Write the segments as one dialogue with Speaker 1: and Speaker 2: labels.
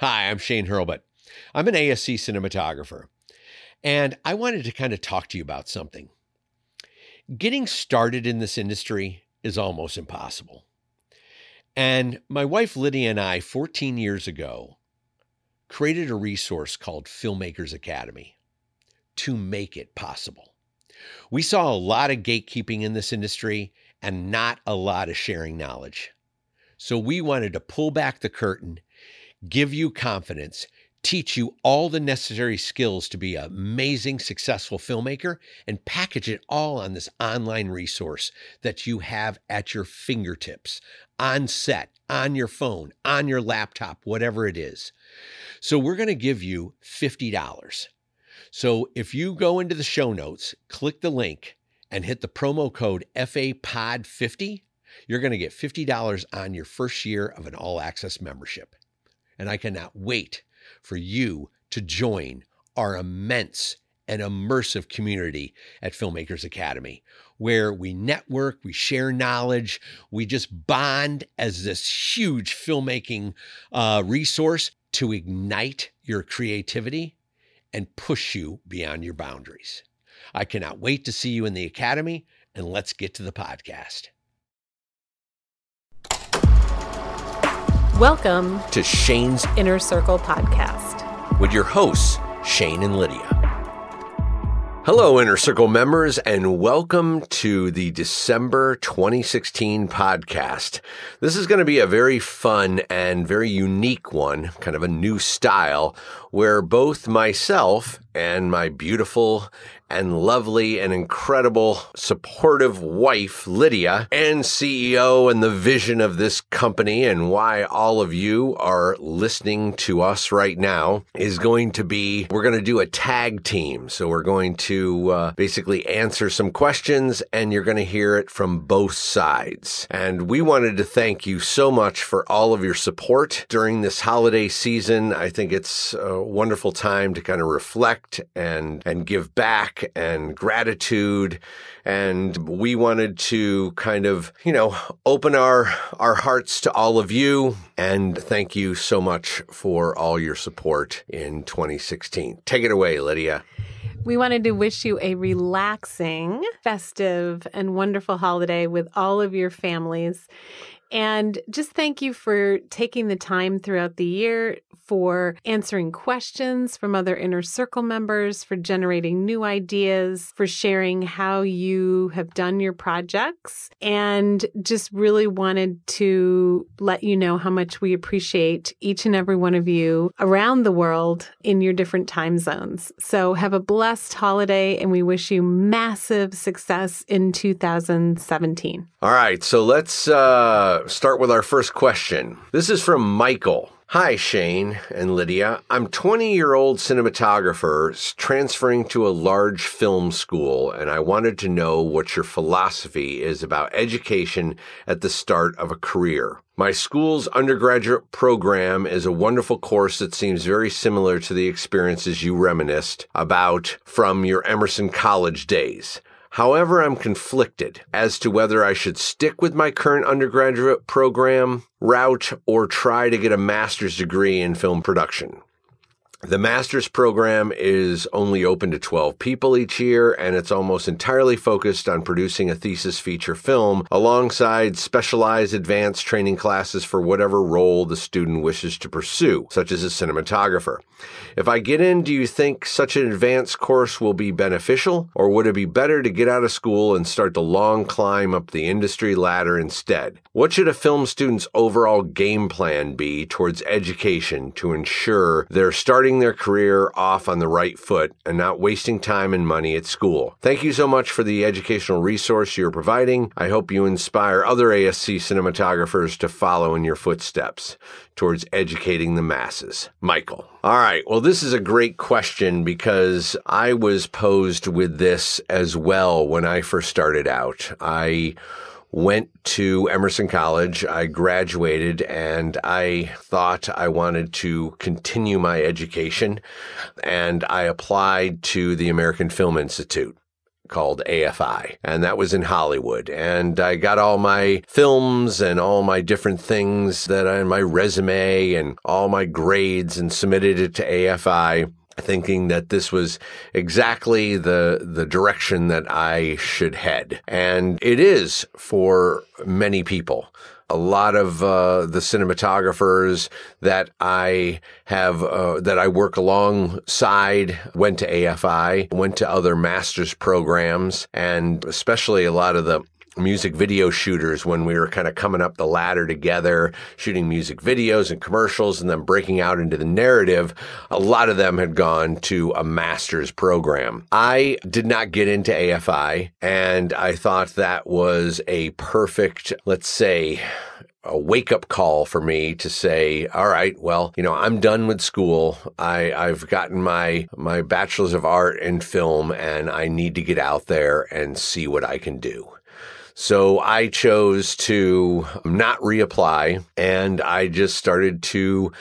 Speaker 1: Hi, I'm Shane Hurlbut. I'm an ASC cinematographer, and I wanted to kind of talk to you about something. Getting started in this industry is almost impossible. And my wife Lydia and I, 14 years ago, created a resource called Filmmakers Academy to make it possible. We saw a lot of gatekeeping in this industry and not a lot of sharing knowledge. So we wanted to pull back the curtain, give you confidence, teach you all the necessary skills to be an amazing, successful filmmaker, and package it all on this online resource that you have at your fingertips, on set, on your phone, on your laptop, whatever it is. So we're going to give you $50. So if you go into the show notes, click the link, and hit the promo code FAPOD50, you're going to get $50 on your first year of an all access membership. And I cannot wait for you to join our immense and immersive community at Filmmakers Academy, where we network, we share knowledge, we just bond as this huge filmmaking uh, resource to ignite your creativity and push you beyond your boundaries. I cannot wait to see you in the Academy, and let's get to the podcast.
Speaker 2: Welcome
Speaker 1: to Shane's
Speaker 2: Inner Circle podcast
Speaker 1: with your hosts, Shane and Lydia. Hello, Inner Circle members, and welcome to the December 2016 podcast. This is going to be a very fun and very unique one, kind of a new style, where both myself and my beautiful and lovely and incredible supportive wife, Lydia, and CEO and the vision of this company and why all of you are listening to us right now is going to be we're going to do a tag team. So we're going to uh, basically answer some questions and you're going to hear it from both sides. And we wanted to thank you so much for all of your support during this holiday season. I think it's a wonderful time to kind of reflect and, and give back and gratitude. And we wanted to kind of, you know, open our, our hearts to all of you. And thank you so much for all your support in 2016. Take it away, Lydia.
Speaker 2: We wanted to wish you a relaxing, festive, and wonderful holiday with all of your families. And just thank you for taking the time throughout the year for answering questions from other inner circle members, for generating new ideas, for sharing how you have done your projects, and just really wanted to let you know how much we appreciate each and every one of you around the world in your different time zones. So have a blessed holiday, and we wish you massive success in 2017.
Speaker 1: All right, so let's uh, start with our first question. This is from Michael. Hi, Shane and Lydia. I'm 20 year old cinematographer transferring to a large film school, and I wanted to know what your philosophy is about education at the start of a career. My school's undergraduate program is a wonderful course that seems very similar to the experiences you reminisced about from your Emerson College days. However, I'm conflicted as to whether I should stick with my current undergraduate program route or try to get a master's degree in film production. The master's program is only open to 12 people each year, and it's almost entirely focused on producing a thesis feature film alongside specialized advanced training classes for whatever role the student wishes to pursue, such as a cinematographer. If I get in, do you think such an advanced course will be beneficial, or would it be better to get out of school and start the long climb up the industry ladder instead? What should a film student's overall game plan be towards education to ensure they're starting starting their career off on the right foot and not wasting time and money at school. Thank you so much for the educational resource you're providing. I hope you inspire other ASC cinematographers to follow in your footsteps towards educating the masses. Michael. All right. Well, this is a great question because I was posed with this as well when I first started out. I went to Emerson College. I graduated and I thought I wanted to continue my education and I applied to the American Film Institute. called AFI, and that was in Hollywood. And I got all my films and all my different things that I, my resume and all my grades and submitted it to AFI thinking that this was exactly the the direction that I should head. And it is for many people. A lot of uh, the cinematographers that I have uh, that I work alongside went to AFI, went to other master's programs, and especially a lot of the music video shooters when we were kind of coming up the ladder together, shooting music videos and commercials and then breaking out into the narrative. A lot of them had gone to a master's program. I did not get into AFI and I thought that was a perfect, let's say, a wake up call for me to say, all right, well, you know, I'm done with school. I, I've gotten my, my bachelor's of art in film and I need to get out there and see what I can do. So I chose to not reapply and I just started to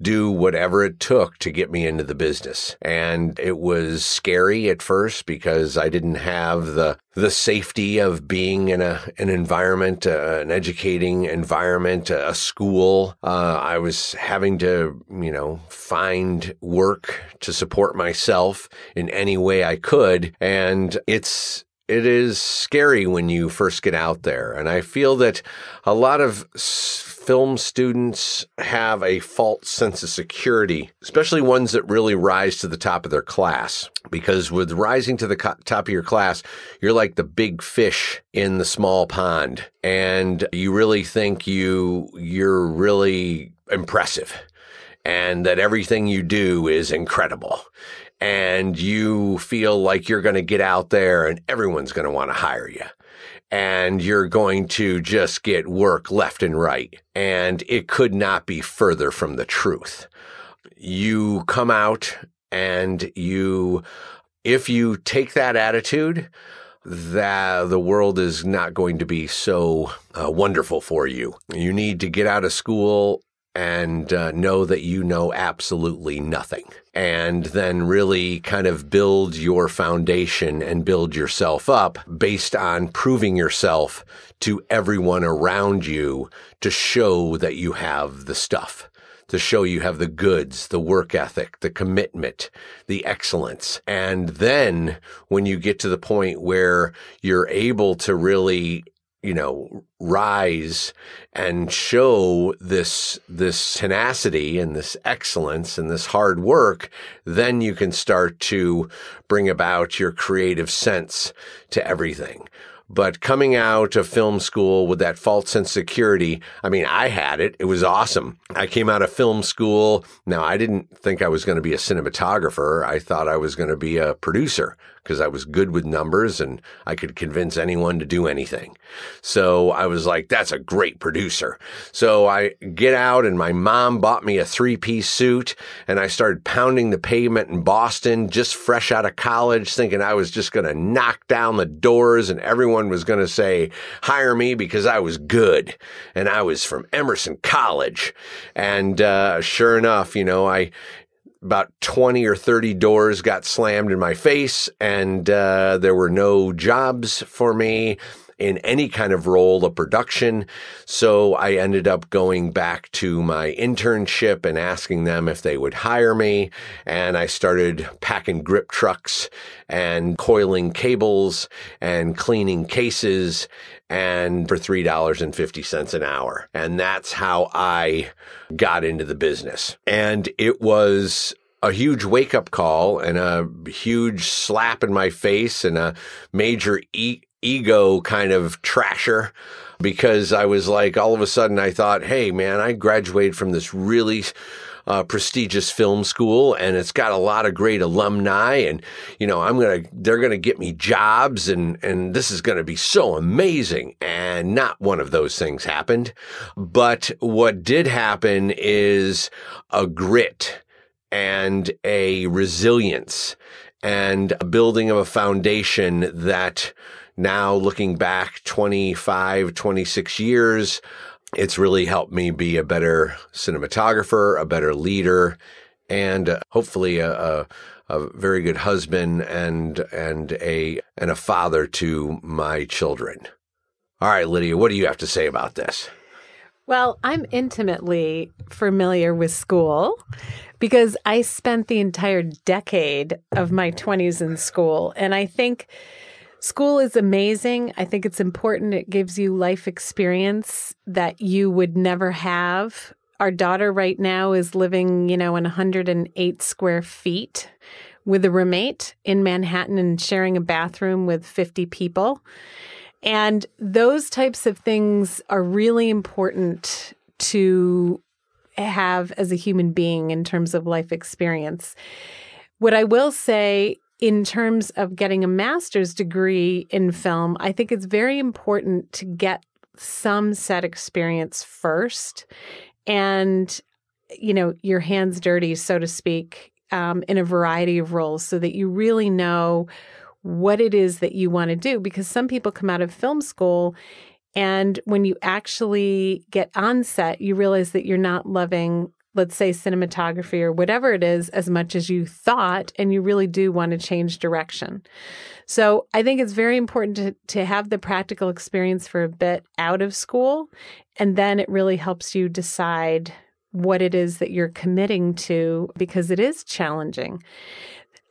Speaker 1: do whatever it took to get me into the business. And it was scary at first because I didn't have the the safety of being in a an environment, uh, an educating environment, a, school. Uh, I was having to, you know, find work to support myself in any way I could, and it's it is scary when you first get out there. And I feel that a lot of film students have a false sense of security, especially ones that really rise to the top of their class. Because with rising to the top of your class, you're like the big fish in the small pond. And you really think you, you're really impressive and that everything you do is incredible and you feel like you're going to get out there and everyone's going to want to hire you and you're going to just get work left and right. And it could not be further from the truth. You come out and you, if you take that attitude, that the world is not going to be so uh, wonderful for you. You need to get out of school and uh, know that you know absolutely nothing. And then really kind of build your foundation and build yourself up based on proving yourself to everyone around you to show that you have the stuff. To show you have the goods, the work ethic, the commitment, the excellence. And then when you get to the point where you're able to really you know, rise and show this, this tenacity and this excellence and this hard work, then you can start to bring about your creative sense to everything. But coming out of film school with that false sense of security, I mean, I had it. It was awesome. I came out of film school. Now, I didn't think I was going to be a cinematographer. I thought I was going to be a producer because I was good with numbers and I could convince anyone to do anything. So I was like, that's a great producer. So I get out and my mom bought me a three piece suit and I started pounding the pavement in Boston just fresh out of college thinking I was just going to knock down the doors and everyone was going to say, hire me because I was good and I was from Emerson College. And, uh, sure enough, you know, I, about 20 or 30 doors got slammed in my face and uh, there were no jobs for me in any kind of role of production. So I ended up going back to my internship and asking them if they would hire me. And I started packing grip trucks and coiling cables and cleaning cases and for $3.50 an hour. And that's how I got into the business. And it was a huge wake up call and a huge slap in my face and a major e- ego kind of trasher because I was like, all of a sudden I thought, hey, man, I graduated from this really uh, prestigious film school and it's got a lot of great alumni and you know i'm gonna they're gonna get me jobs and and this is gonna be so amazing. And not one of those things happened. But what did happen is a grit and a resilience and a building of a foundation that now looking back 25, 26 years, it's really helped me be a better cinematographer, a better leader, and uh, hopefully a, a, a very good husband and and a and a father to my children. All right, Lydia, what do you have to say about this?
Speaker 2: Well, I'm intimately familiar with school because I spent the entire decade of my 20s in school. And I think school is amazing. I think it's important. It gives you life experience that you would never have. Our daughter right now is living, you know, in 108 square feet with a roommate in Manhattan and sharing a bathroom with 50 people. And those types of things are really important to have as a human being in terms of life experience. What I will say in terms of getting a master's degree in film, I think it's very important to get some set experience first and, you know, your hands dirty, so to speak, um, in a variety of roles so that you really know what it is that you want to do. Because some people come out of film school and when you actually get on set, you realize that you're not loving, let's say, cinematography or whatever it is as much as you thought, and you really do want to change direction. So I think it's very important to, to have the practical experience for a bit out of school, and then it really helps you decide what it is that you're committing to because it is challenging.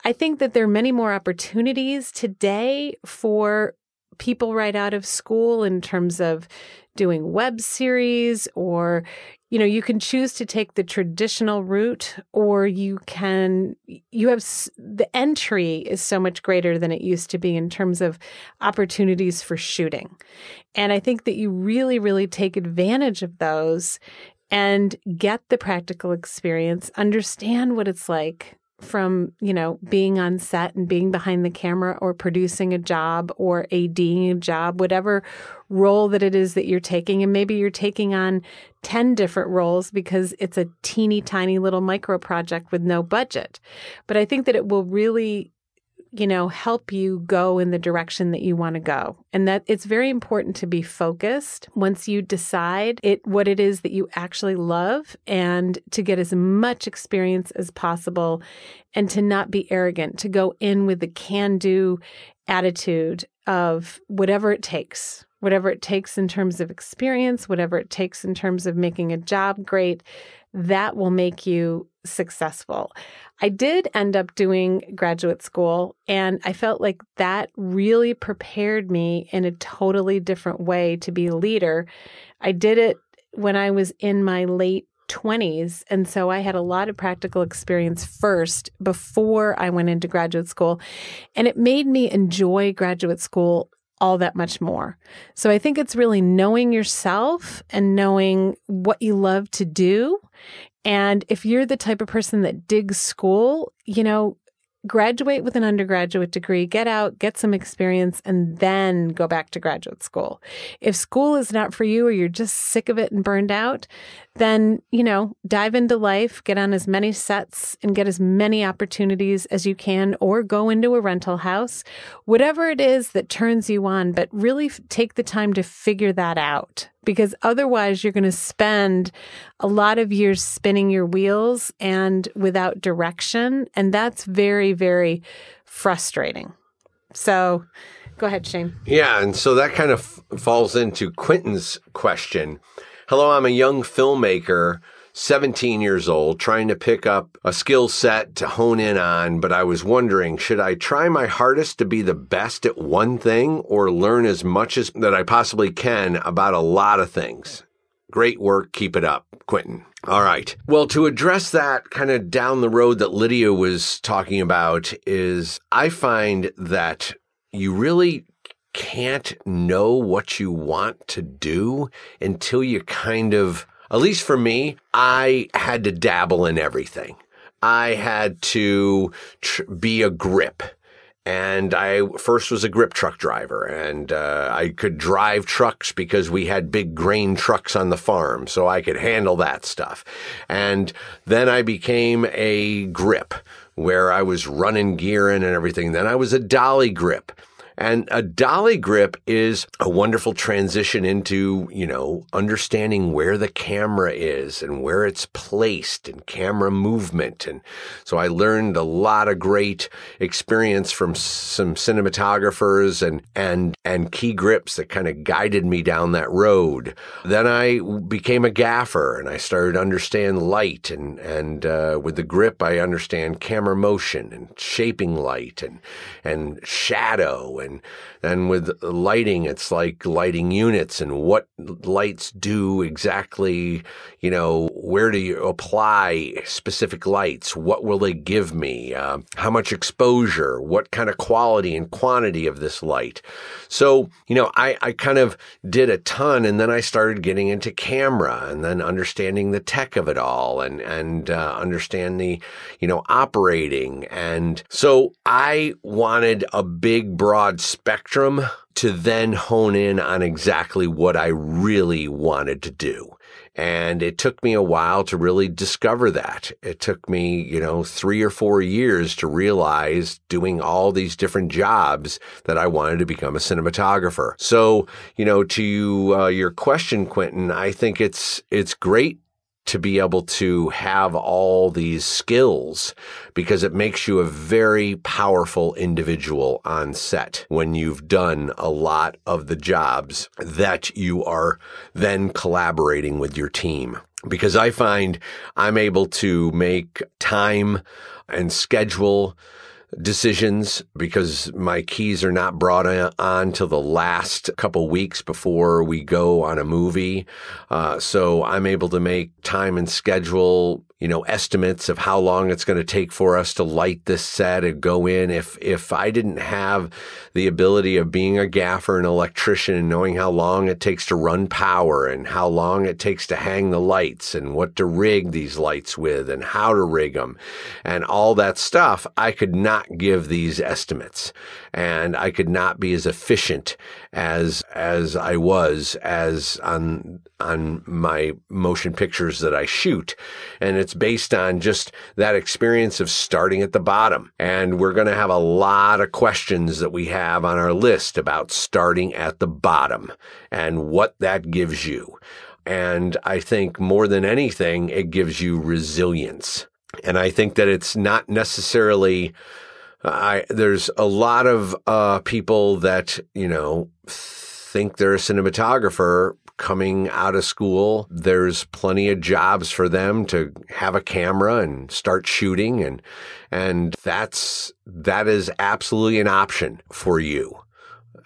Speaker 2: I think that there are many more opportunities today for people right out of school in terms of doing web series or you know you can choose to take the traditional route or you can you have the entry is so much greater than it used to be in terms of opportunities for shooting. And i think that you really really take advantage of those and get the practical experience understand what it's like from, you know, being on set and being behind the camera or producing a job or ADing a job, whatever role that it is that you're taking. And maybe you're taking on 10 different roles because it's a teeny tiny little micro project with no budget. But I think that it will really you know, help you go in the direction that you want to go. And that it's very important to be focused once you decide it what it is that you actually love and to get as much experience as possible and to not be arrogant, to go in with the can-do attitude of whatever it takes. Whatever it takes in terms of experience, whatever it takes in terms of making a job great, that will make you successful. I did end up doing graduate school, and I felt like that really prepared me in a totally different way to be a leader. I did it when I was in my late 20s. And so I had a lot of practical experience first before I went into graduate school. And it made me enjoy graduate school all that much more. So I think it's really knowing yourself and knowing what you love to do. And if you're the type of person that digs school, you know, graduate with an undergraduate degree, get out, get some experience, and then go back to graduate school. If school is not for you or you're just sick of it and burned out, then, you know, dive into life, get on as many sets and get as many opportunities as you can, or go into a rental house, whatever it is that turns you on, but really take the time to figure that out because otherwise you're going to spend a lot of years spinning your wheels and without direction. And that's very, very frustrating. So go ahead, Shane.
Speaker 1: Yeah. And so that kind of falls into Quentin's question. Hello, I'm a young filmmaker 17 years old, trying to pick up a skill set to hone in on, but I was wondering, should I try my hardest to be the best at one thing or learn as much as that I possibly can about a lot of things? Great work. Keep it up, Quentin. All right. Well, to address that kind of down the road that Lydia was talking about is I find that you really can't know what you want to do until you kind of at least for me, I had to dabble in everything. I had to tr- be a grip. And I first was a grip truck driver and uh, I could drive trucks because we had big grain trucks on the farm. So I could handle that stuff. And then I became a grip where I was running gear in and everything. Then I was a dolly grip. And a dolly grip is a wonderful transition into, you know, understanding where the camera is and where it's placed and camera movement. And so I learned a lot of great experience from some cinematographers and, and, and key grips that kind of guided me down that road. Then I became a gaffer and I started to understand light and, and, uh, with the grip, I understand camera motion and shaping light and, and shadow. And sein then with lighting, it's like lighting units and what lights do exactly, you know, where do you apply specific lights? What will they give me? Uh, how much exposure? What kind of quality and quantity of this light? So, you know, I, I kind of did a ton and then I started getting into camera and then understanding the tech of it all and, and, uh, understand the, you know, operating. And so I wanted a big, broad spectrum to then hone in on exactly what I really wanted to do. And it took me a while to really discover that. It took me, you know, three or four years to realize doing all these different jobs that I wanted to become a cinematographer. So, you know, to uh, your question, Quentin, I think it's, it's great to be able to have all these skills because it makes you a very powerful individual on set when you've done a lot of the jobs that you are then collaborating with your team. Because I find I'm able to make time and schedule decisions because my keys are not brought on till the last couple weeks before we go on a movie. Uh, so I'm able to make time and schedule you know, estimates of how long it's going to take for us to light this set and go in. If, if I didn't have the ability of being a gaffer and electrician and knowing how long it takes to run power and how long it takes to hang the lights and what to rig these lights with and how to rig them and all that stuff, I could not give these estimates and I could not be as efficient as, as I was as on, on my motion pictures that I shoot. And it's based on just that experience of starting at the bottom. And we're going to have a lot of questions that we have on our list about starting at the bottom and what that gives you. And I think more than anything, it gives you resilience. And I think that it's not necessarily I there's a lot of uh, people that you know think they're a cinematographer coming out of school. There's plenty of jobs for them to have a camera and start shooting, and and that's that is absolutely an option for you,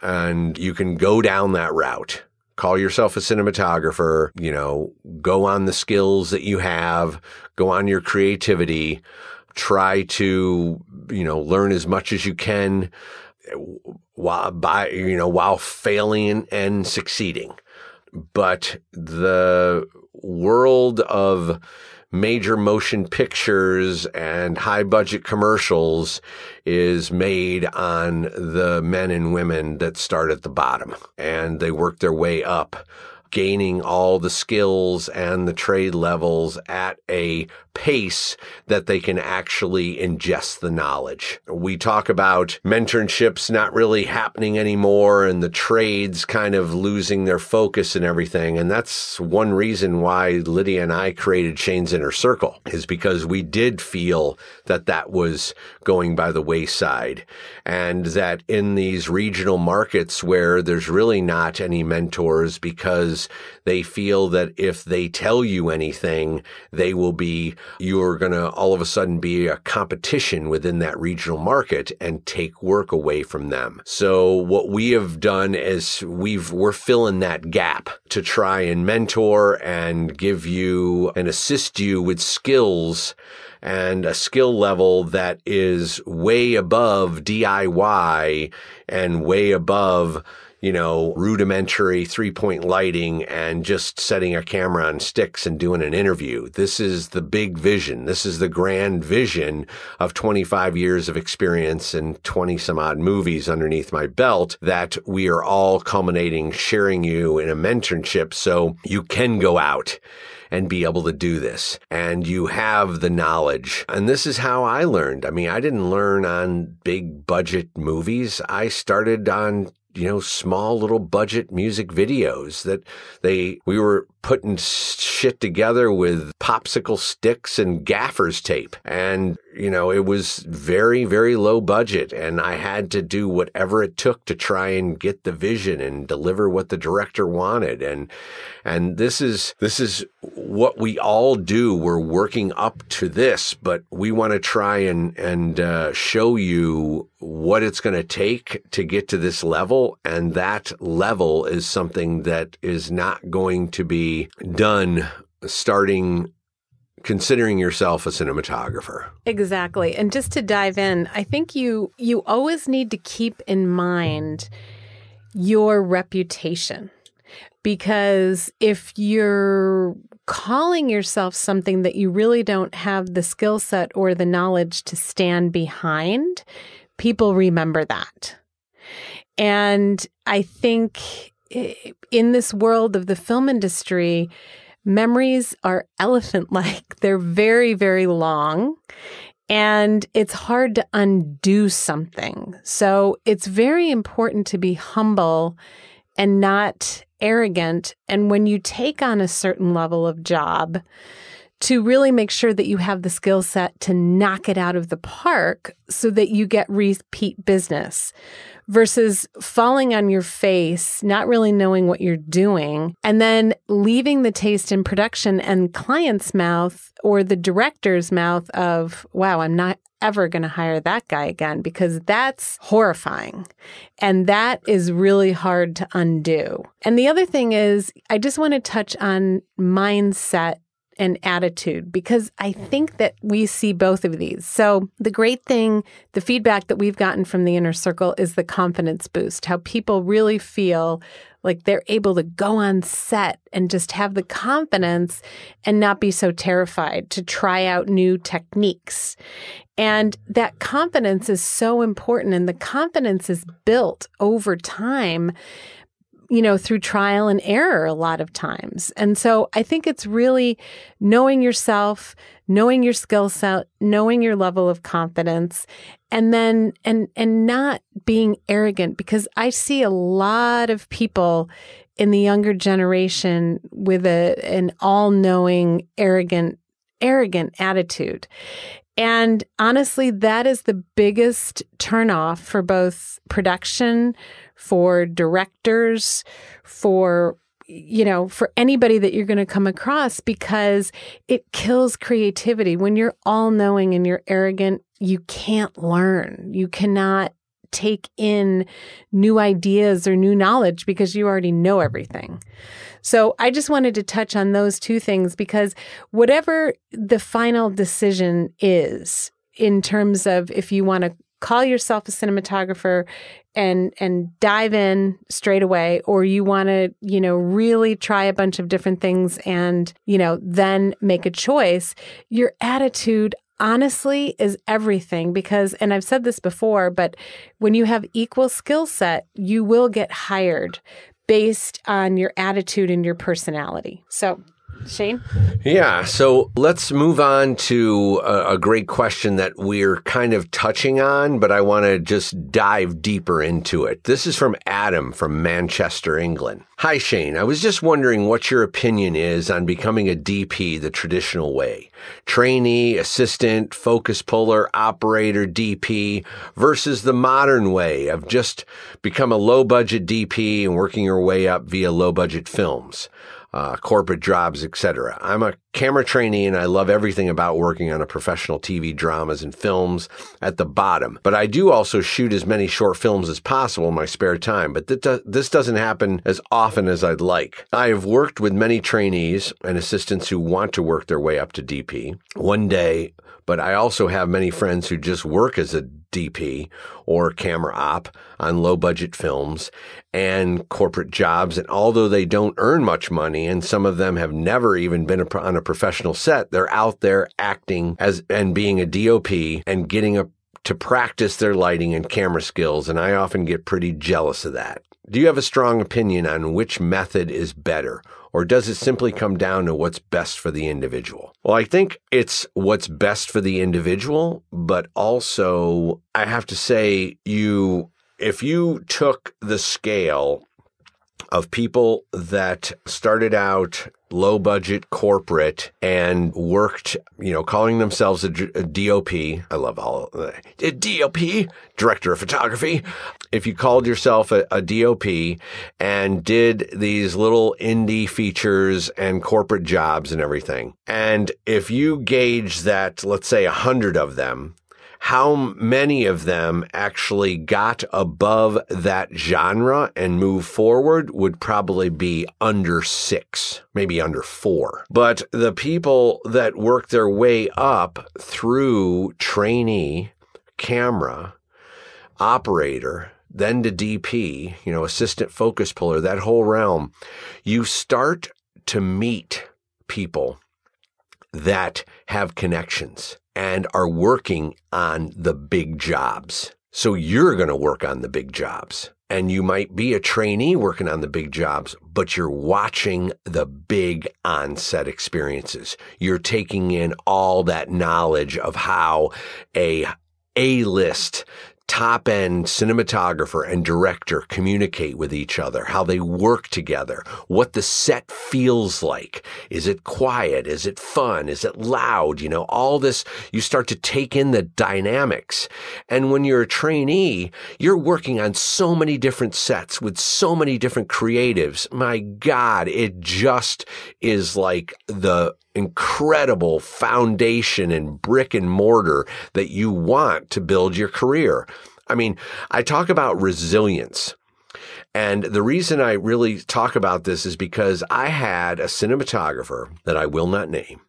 Speaker 1: and you can go down that route call yourself a cinematographer, you know, go on the skills that you have, go on your creativity, try to, you know, learn as much as you can eh, while by, you know, while failing and succeeding. But the world of major motion pictures and high budget commercials is made on the men and women that start at the bottom. And they work their way up gaining all the skills and the trade levels at a pace that they can actually ingest the knowledge. We talk about mentorships not really happening anymore and the trades kind of losing their focus and everything. And that's one reason why Lydia and I created Shane's Inner Circle is because we did feel that that was going by the wayside and that in these regional markets where there's really not any mentors because they feel that if they tell you anything, they will be you're going to all of a sudden be a competition within that regional market and take work away from them. So what we have done is we've, we're filling that gap to try and mentor and give you and assist you with skills and a skill level that is way above DIY and way above you know, rudimentary three point lighting and just setting a camera on sticks and doing an interview. This is the big vision. This is the grand vision of 25 years of experience and 20 some odd movies underneath my belt that we are all culminating, sharing you in a mentorship so you can go out and be able to do this. And you have the knowledge. And this is how I learned. I mean, I didn't learn on big budget movies. I started on you know, small little budget music videos that they, we were putting shit together with popsicle sticks and gaffer's tape. And, you know, it was very, very low budget. And I had to do whatever it took to try and get the vision and deliver what the director wanted. And, and this is, this is what we all do. We're working up to this, but we want to try and, and, uh, show you what it's going to take to get to this level. And that level is something that is not going to be done starting considering yourself a cinematographer.
Speaker 2: Exactly. And just to dive in, I think you you always need to keep in mind your reputation. Because if you're calling yourself something that you really don't have the skill set or the knowledge to stand behind, people remember that. And I think in this world of the film industry, memories are elephant like. They're very, very long. And it's hard to undo something. So it's very important to be humble and not arrogant. And when you take on a certain level of job, to really make sure that you have the skill set to knock it out of the park so that you get repeat business versus falling on your face, not really knowing what you're doing, and then leaving the taste in production and client's mouth or the director's mouth of, wow, I'm not ever going to hire that guy again because that's horrifying. And that is really hard to undo. And the other thing is, I just want to touch on mindset and attitude because I think that we see both of these. So, the great thing, the feedback that we've gotten from the inner circle is the confidence boost, how people really feel like they're able to go on set and just have the confidence and not be so terrified to try out new techniques. And that confidence is so important, and the confidence is built over time you know, through trial and error a lot of times. And so I think it's really knowing yourself, knowing your skill set, knowing your level of confidence, and then, and, and not being arrogant because I see a lot of people in the younger generation with a, an all knowing, arrogant, arrogant attitude. And honestly, that is the biggest turnoff for both production, for directors, for you know, for anybody that you're going to come across because it kills creativity. When you're all knowing and you're arrogant, you can't learn. You cannot take in new ideas or new knowledge because you already know everything. So I just wanted to touch on those two things because whatever the final decision is in terms of if you want to call yourself a cinematographer and and dive in straight away or you want to you know really try a bunch of different things and you know then make a choice your attitude honestly is everything because and I've said this before but when you have equal skill set you will get hired based on your attitude and your personality. So Shane?
Speaker 1: Yeah. So let's move on to a, a, great question that we're kind of touching on, but I want to just dive deeper into it. This is from Adam from Manchester, England. Hi, Shane. I was just wondering what your opinion is on becoming a DP the traditional way. Trainee, assistant, focus puller, operator, DP versus the modern way of just become a low budget DP and working your way up via low budget films uh, corporate jobs, etc. I'm a camera trainee and I love everything about working on a professional TV dramas and films at the bottom. But I do also shoot as many short films as possible in my spare time, but th- this doesn't happen as often as I'd like. I have worked with many trainees and assistants who want to work their way up to DP. One day, but I also have many friends who just work as a DP or camera op on low budget films and corporate jobs. And although they don't earn much money and some of them have never even been on a professional set, they're out there acting as and being a DOP and getting a to practice their lighting and camera skills. And I often get pretty jealous of that. Do you have a strong opinion on which method is better? Or does it simply come down to what's best for the individual? Well, I think it's what's best for the individual, but also I have to say you, if you took the scale of people that started out low budget corporate and worked, you know, calling themselves a, a DOP. I love all uh, DOP, director of photography. If you called yourself a, a DOP and did these little indie features and corporate jobs and everything, and if you gauge that, let's say a hundred of them how many of them actually got above that genre and move forward would probably be under six, maybe under four. But the people that work their way up through trainee, camera, operator, then to DP, you know, assistant focus puller, that whole realm, you start to meet people that have connections and are working on the big jobs. So you're going to work on the big jobs and you might be a trainee working on the big jobs, but you're watching the big on-set experiences. You're taking in all that knowledge of how a A-list top end cinematographer and director communicate with each other, how they work together, what the set feels like. Is it quiet? Is it fun? Is it loud? You know, all this, you start to take in the dynamics. And when you're a trainee, you're working on so many different sets with so many different creatives. My God, it just is like the incredible foundation and brick and mortar that you want to build your career. I mean, I talk about resilience. And the reason I really talk about this is because I had a cinematographer that I will not name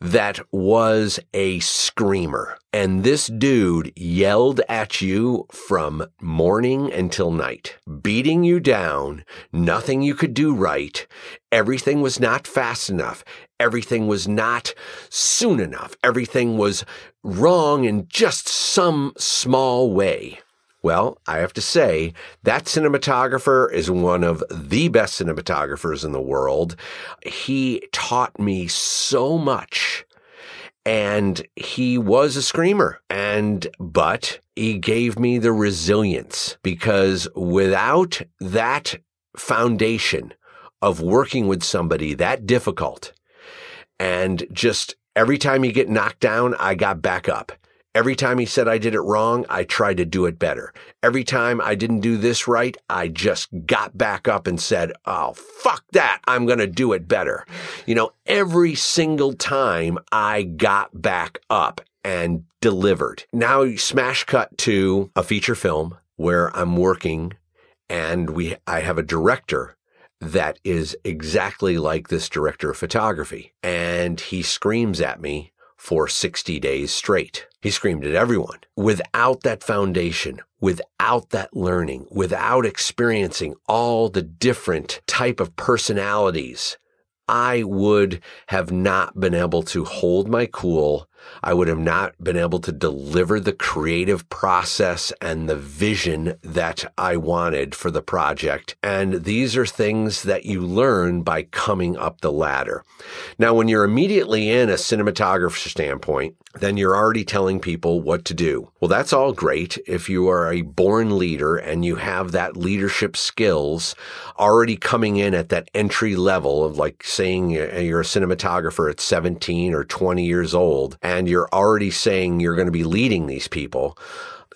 Speaker 1: that was a screamer. And this dude yelled at you from morning until night, beating you down, nothing you could do right. Everything was not fast enough. Everything was not soon enough. Everything was wrong in just some small way. Well, I have to say that cinematographer is one of the best cinematographers in the world. He taught me so much and he was a screamer and but he gave me the resilience because without that foundation of working with somebody that difficult and just every time you get knocked down I got back up Every time he said I did it wrong, I tried to do it better. Every time I didn't do this right, I just got back up and said, Oh, fuck that. I'm going to do it better. You know, every single time I got back up and delivered. Now smash cut to a feature film where I'm working and we, I have a director that is exactly like this director of photography. And he screams at me for 60 days straight. He screamed at everyone. Without that foundation, without that learning, without experiencing all the different type of personalities, I would have not been able to hold my cool I would have not been able to deliver the creative process and the vision that I wanted for the project. And these are things that you learn by coming up the ladder. Now, when you're immediately in a cinematographer standpoint, then you're already telling people what to do. Well, that's all great if you are a born leader and you have that leadership skills already coming in at that entry level of like saying uh, you're a cinematographer at 17 or 20 years old and you're already saying you're going to be leading these people.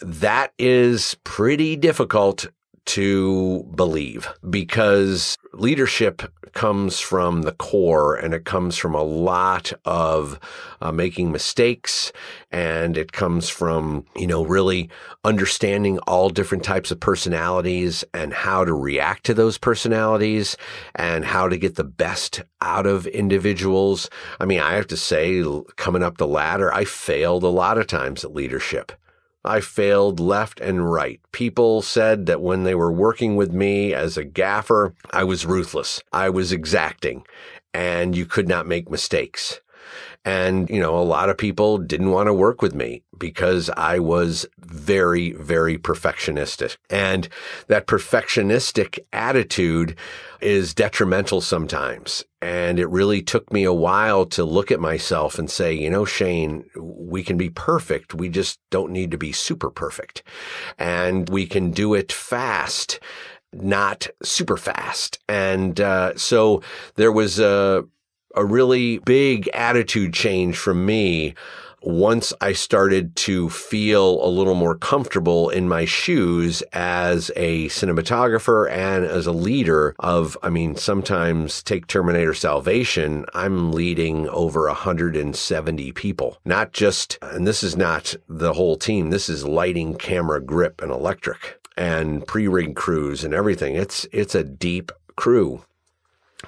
Speaker 1: That is pretty difficult to believe because leadership comes from the core and it comes from a lot of uh, making mistakes and it comes from, you know, really understanding all different types of personalities and how to react to those personalities and how to get the best out of individuals. I mean, I have to say, coming up the ladder, I failed a lot of times at leadership. I failed left and right. People said that when they were working with me as a gaffer, I was ruthless. I was exacting and you could not make mistakes. And, you know, a lot of people didn't want to work with me because I was very, very perfectionistic. And that perfectionistic attitude is detrimental sometimes. And it really took me a while to look at myself and say, you know, Shane, we can be perfect. We just don't need to be super perfect. And we can do it fast not super fast. And uh, so there was a, a really big attitude change from me once I started to feel a little more comfortable in my shoes as a cinematographer and as a leader of, I mean, sometimes take Terminator Salvation, I'm leading over 170 people, not just, and this is not the whole team. This is lighting, camera, grip, and electric and pre-rig crews and everything. It's, it's a deep crew.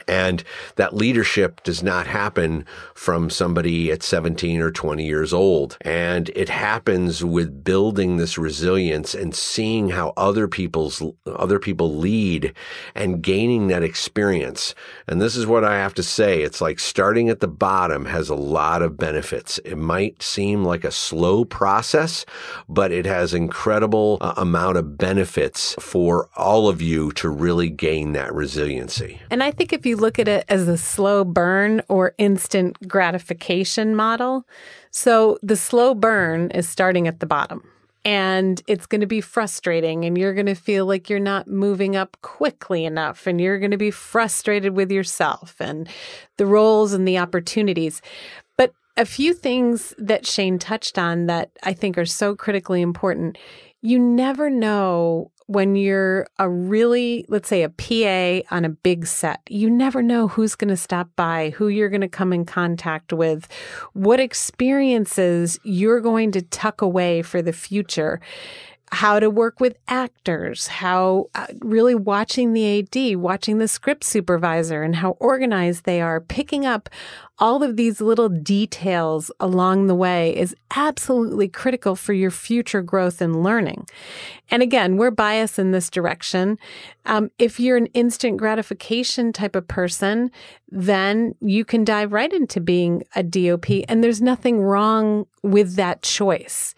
Speaker 1: And that leadership does not happen from somebody at 17 or 20 years old. And it happens with building this resilience and seeing how other people's, other people lead and gaining that experience. And this is what I have to say. It's like starting at the bottom has a lot of benefits. It might seem like a slow process, but it has incredible uh, amount of benefits for all of you to really gain that resiliency.
Speaker 2: And I think if you look at it as a slow burn or instant gratification model, so the slow burn is starting at the bottom and it's going to be frustrating and you're going to feel like you're not moving up quickly enough and you're going to be frustrated with yourself and the roles and the opportunities. But a few things that Shane touched on that I think are so critically important. You never know when you're a really, let's say, a PA on a big set, you never know who's going to stop by, who you're going to come in contact with, what experiences you're going to tuck away for the future how to work with actors, how uh, really watching the AD, watching the script supervisor and how organized they are, picking up all of these little details along the way is absolutely critical for your future growth and learning. And again, we're biased in this direction. Um, if you're an instant gratification type of person, then you can dive right into being a DOP, and there's nothing wrong with that choice.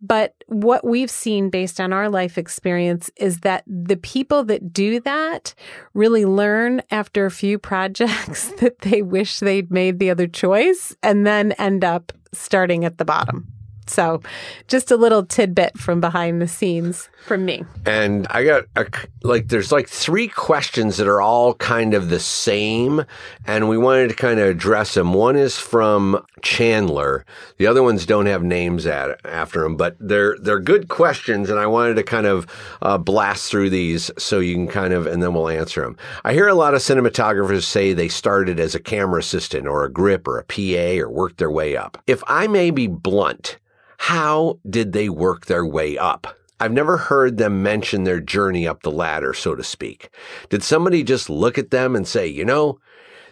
Speaker 2: But what we've seen based on our life experience is that the people that do that really learn after a few projects that they wish they'd made the other choice and then end up starting at the bottom. So, just a little tidbit from behind the scenes from me.
Speaker 1: And I got a, like, there's like three questions that are all kind of the same, and we wanted to kind of address them. One is from Chandler. The other ones don't have names at after them, but they're they're good questions, and I wanted to kind of uh, blast through these so you can kind of, and then we'll answer them. I hear a lot of cinematographers say they started as a camera assistant or a grip or a PA or worked their way up. If I may be blunt how did they work their way up? I've never heard them mention their journey up the ladder, so to speak. Did somebody just look at them and say, you know,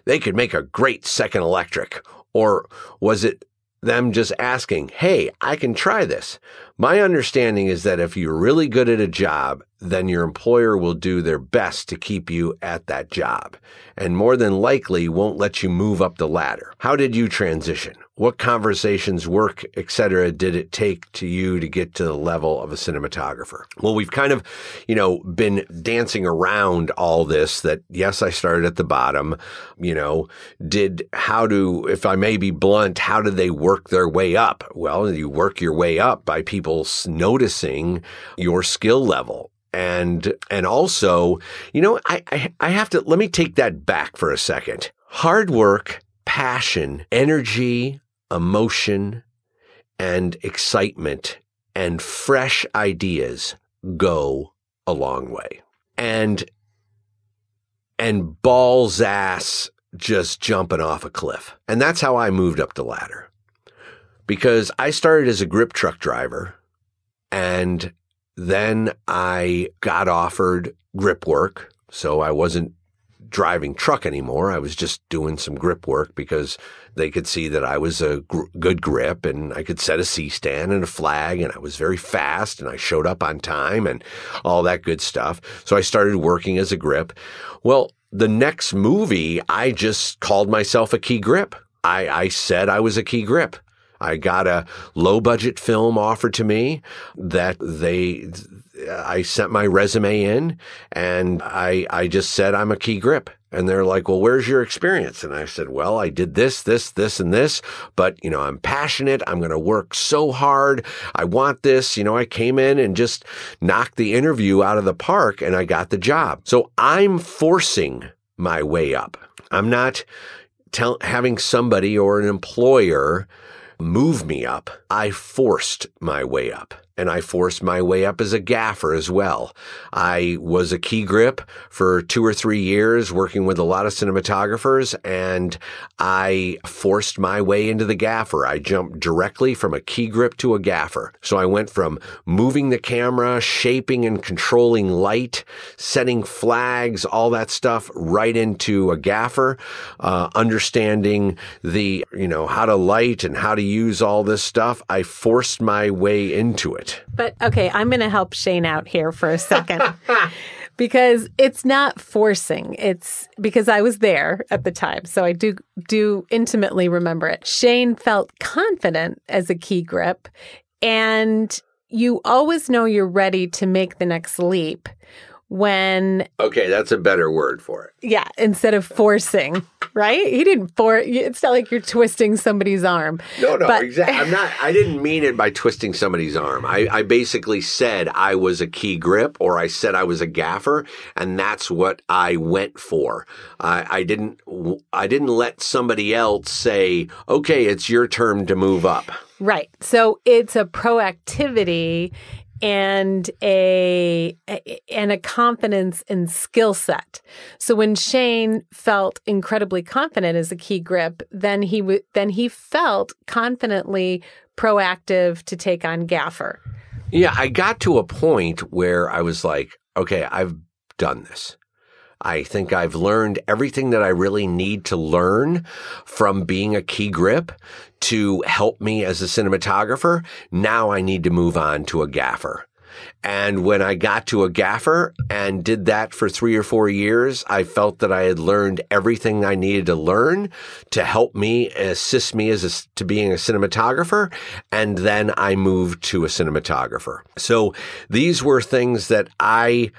Speaker 1: they could make a great second electric? Or was it them just asking, Hey, I can try this. My understanding is that if you're really good at a job, then your employer will do their best to keep you at that job and more than likely won't let you move up the ladder. How did you transition? What conversations, work, etc. did it take to you to get to the level of a cinematographer? Well, we've kind of, you know, been dancing around all this that yes, I started at the bottom, you know, did how do, if I may be blunt, how did they work their way up? Well, you work your way up by people noticing your skill level and and also you know I, I i have to let me take that back for a second hard work passion energy emotion and excitement and fresh ideas go a long way. And and balls ass just jumping off a cliff. And that's how I moved up the ladder. Because I started as a grip truck driver and then I got offered grip work. So I wasn't driving truck anymore. I was just doing some grip work because they could see that I was a gr- good grip and I could set a C stand and a flag and I was very fast and I showed up on time and all that good stuff. So I started working as a grip. Well, the next movie, I just called myself a key grip. I, I said I was a key grip. I got a low budget film offered to me that they, I sent my resume in and I, I just said I'm a key grip. And they're like, well, where's your experience? And I said, well, I did this, this, this, and this, but you know, I'm passionate. I'm going to work so hard. I want this. You know, I came in and just knocked the interview out of the park and I got the job. So I'm forcing my way up. I'm not tell, having somebody or an employer move me up. I forced my way up and I forced my way up as a gaffer as well. I was a key grip for two or three years working with a lot of cinematographers and I forced my way into the gaffer. I jumped directly from a key grip to a gaffer. So I went from moving the camera, shaping and controlling light, setting flags, all that stuff right into a gaffer, uh, understanding the, you know, how to light and how to use all this stuff. I forced my way into it
Speaker 2: But okay, I'm going to help Shane out here for a second. because it's not forcing. It's because I was there at the time. So I do do intimately remember it. Shane felt confident as a key grip and you always know you're ready to make the next leap when
Speaker 1: Okay, that's a better word for it.
Speaker 2: Yeah, instead of forcing, right? He didn't for it's not like you're twisting somebody's arm.
Speaker 1: No, no, but, exactly. I'm not I didn't mean it by twisting somebody's arm. I, I basically said I was a key grip or I said I was a gaffer, and that's what I went for. I, I didn't I didn't let somebody else say, Okay, it's your turn to move up.
Speaker 2: Right. So it's a proactivity and a, and a confidence and skill set. So when Shane felt incredibly confident as a key grip, then he w- then he felt confidently proactive to take on Gaffer.
Speaker 1: Yeah, I got to a point where I was like, okay, I've done this. I think I've learned everything that I really need to learn from being a key grip to help me as a cinematographer. Now I need to move on to a gaffer. And when I got to a gaffer and did that for three or four years, I felt that I had learned everything I needed to learn to help me, assist me as a, to being a cinematographer. And then I moved to a cinematographer. So these were things that I,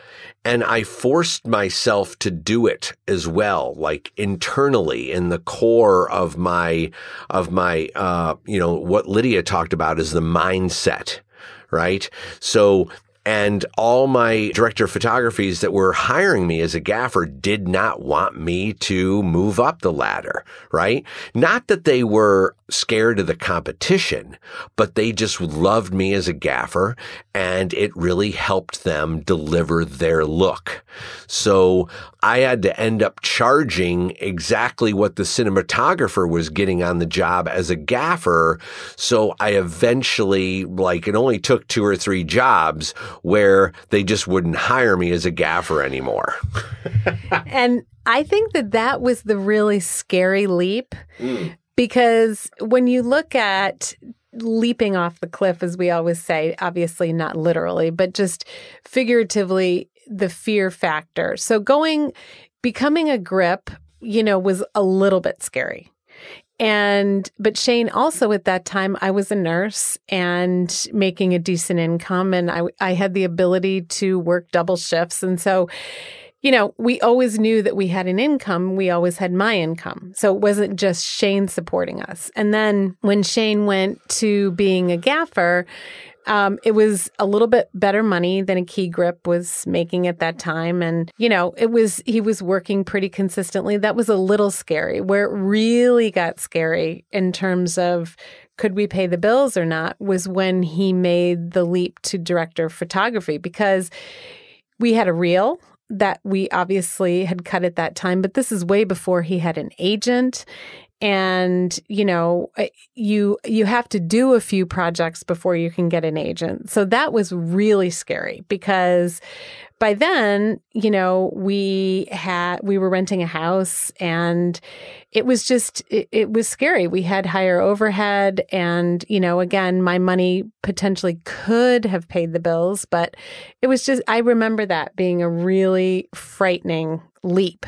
Speaker 1: and I forced myself to do it as well, like internally in the core of my, of my, uh, you know, what Lydia talked about is the mindset right? So and all my director of photographies that were hiring me as a gaffer did not want me to move up the ladder, right? Not that they were scared of the competition, but they just loved me as a gaffer and it really helped them deliver their look. So I had to end up charging exactly what the cinematographer was getting on the job as a gaffer. So I eventually, like, it only took two or three jobs where they just wouldn't hire me as a gaffer anymore.
Speaker 2: and I think that that was the really scary leap. Mm because when you look at leaping off the cliff, as we always say, obviously not literally, but just figuratively, the fear factor. So going, becoming a grip, you know, was a little bit scary. And, but Shane also at that time, I was a nurse and making a decent income and I, I had the ability to work double shifts. And so, you know, we always knew that we had an income. We always had my income. So it wasn't just Shane supporting us. And then when Shane went to being a gaffer, um, it was a little bit better money than a key grip was making at that time. And, you know, it was, he was working pretty consistently. That was a little scary. Where it really got scary in terms of could we pay the bills or not was when he made the leap to director of photography because we had a reel that we obviously had cut at that time, but this is way before he had an agent and you know you you have to do a few projects before you can get an agent. So that was really scary because by then you know we had we were renting a house and it was just it, it was scary. We had higher overhead and you know again my money potentially could have paid the bills but it was just i remember that being a really frightening leap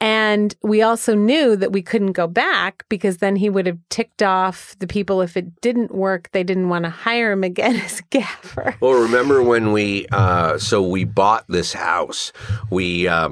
Speaker 2: And we also knew that we couldn't go back because then he would have ticked off the people. If it didn't work, they didn't want to hire him again as gaffer.
Speaker 1: Well, remember when we, uh, so we bought this house. We, uh,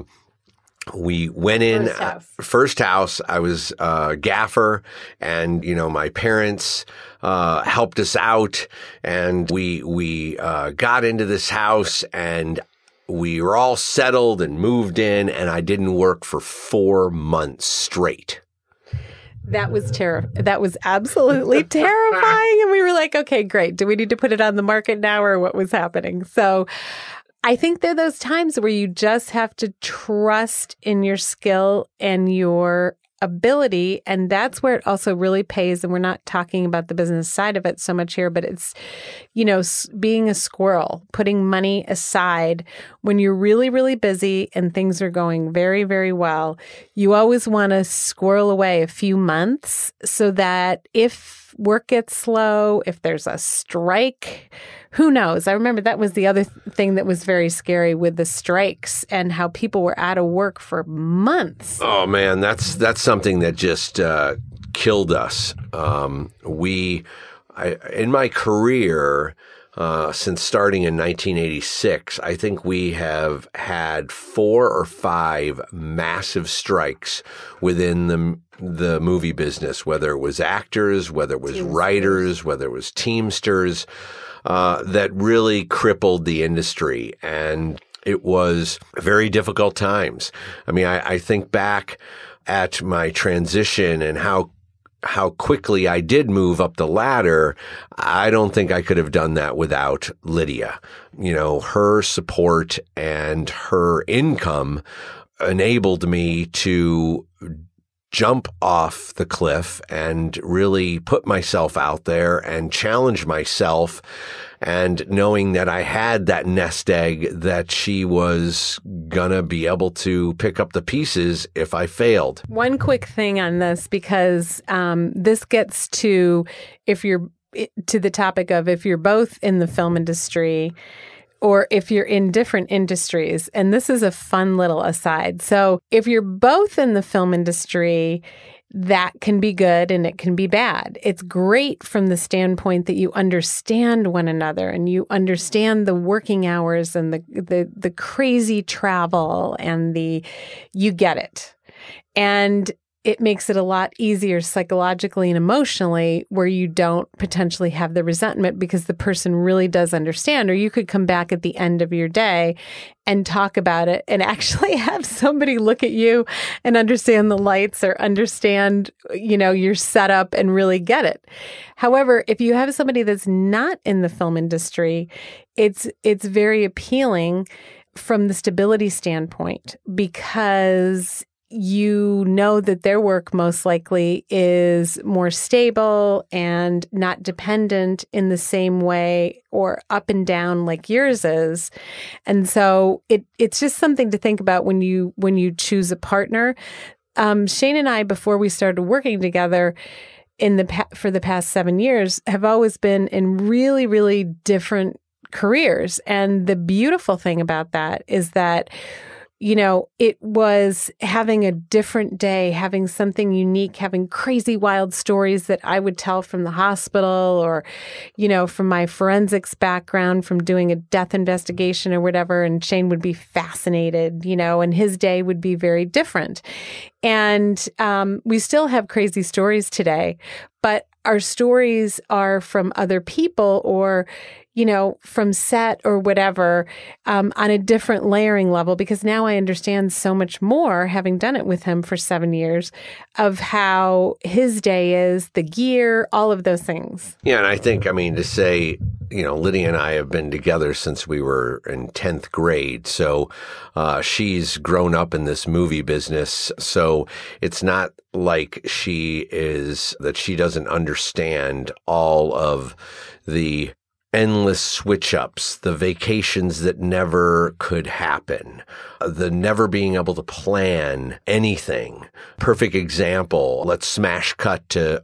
Speaker 1: we went in
Speaker 2: First house.
Speaker 1: Uh, first house. I was uh, gaffer, and you know my parents uh, helped us out, and we we uh, got into this house, and we were all settled and moved in, and I didn't work for four months straight.
Speaker 2: That was terror. That was absolutely terrifying. And we were like, okay, great. Do we need to put it on the market now or what was happening? So I think there are those times where you just have to trust in your skill and your ability. And that's where it also really pays. And we're not talking about the business side of it so much here, but it's, you know, being a squirrel, putting money aside when you're really, really busy and things are going very, very well. You always want to squirrel away a few months so that if work gets slow, if there's a strike, who knows? I remember that was the other th- thing that was very scary with the strikes and how people were out of work for months.
Speaker 1: Oh man, that's that's something that just uh, killed us. Um, we, I, in my career, uh, since starting in 1986, I think we have had four or five massive strikes within the the movie business. Whether it was actors, whether it was writers, whether it was teamsters, uh, that really crippled the industry and it was very difficult times. I mean, I, I think back at my transition and how how quickly I did move up the ladder, I don't think I could have done that without Lydia. You know, her support and her income enabled me to jump off the cliff and really put myself out there and challenge myself and knowing that I had that nest egg that she was gonna be able to pick up the pieces if I failed.
Speaker 2: One quick thing on this because um, this gets to if you're to the topic of if you're both in the film industry or if you're in different industries. And this is a fun little aside. So, if you're both in the film industry, that can be good and it can be bad. It's great from the standpoint that you understand one another and you understand the working hours and the the the crazy travel and the you get it. And it makes it a lot easier psychologically and emotionally where you don't potentially have the resentment because the person really does understand. Or you could come back at the end of your day and talk about it and actually have somebody look at you and understand the lights or understand, you know, your setup and really get it. However, if you have somebody that's not in the film industry, it's it's very appealing from the stability standpoint because you know that their work most likely is more stable and not dependent in the same way or up and down like yours is. And so it it's just something to think about when you when you choose a partner. Um, Shane and I, before we started working together, in the pa- for the past seven years, have always been in really really different careers. And the beautiful thing about that is that you know, it was having a different day, having something unique, having crazy wild stories that I would tell from the hospital or, you know, from my forensics background, from doing a death investigation or whatever. And Shane would be fascinated, you know, and his day would be very different. And um, we still have crazy stories today, but our stories are from other people or, you know, from set or whatever um, on a different layering level because now I understand so much more, having done it with him for seven years, of how his day is, the gear, all of those things.
Speaker 1: Yeah, and I think, I mean, to say, you know, Lydia and I have been together since we were in 10th grade. So uh, she's grown up in this movie business. So it's not like she is, that she doesn't understand all of the endless switch ups, the vacations that never could happen, uh, the never being able to plan anything. Perfect example. Let's smash cut to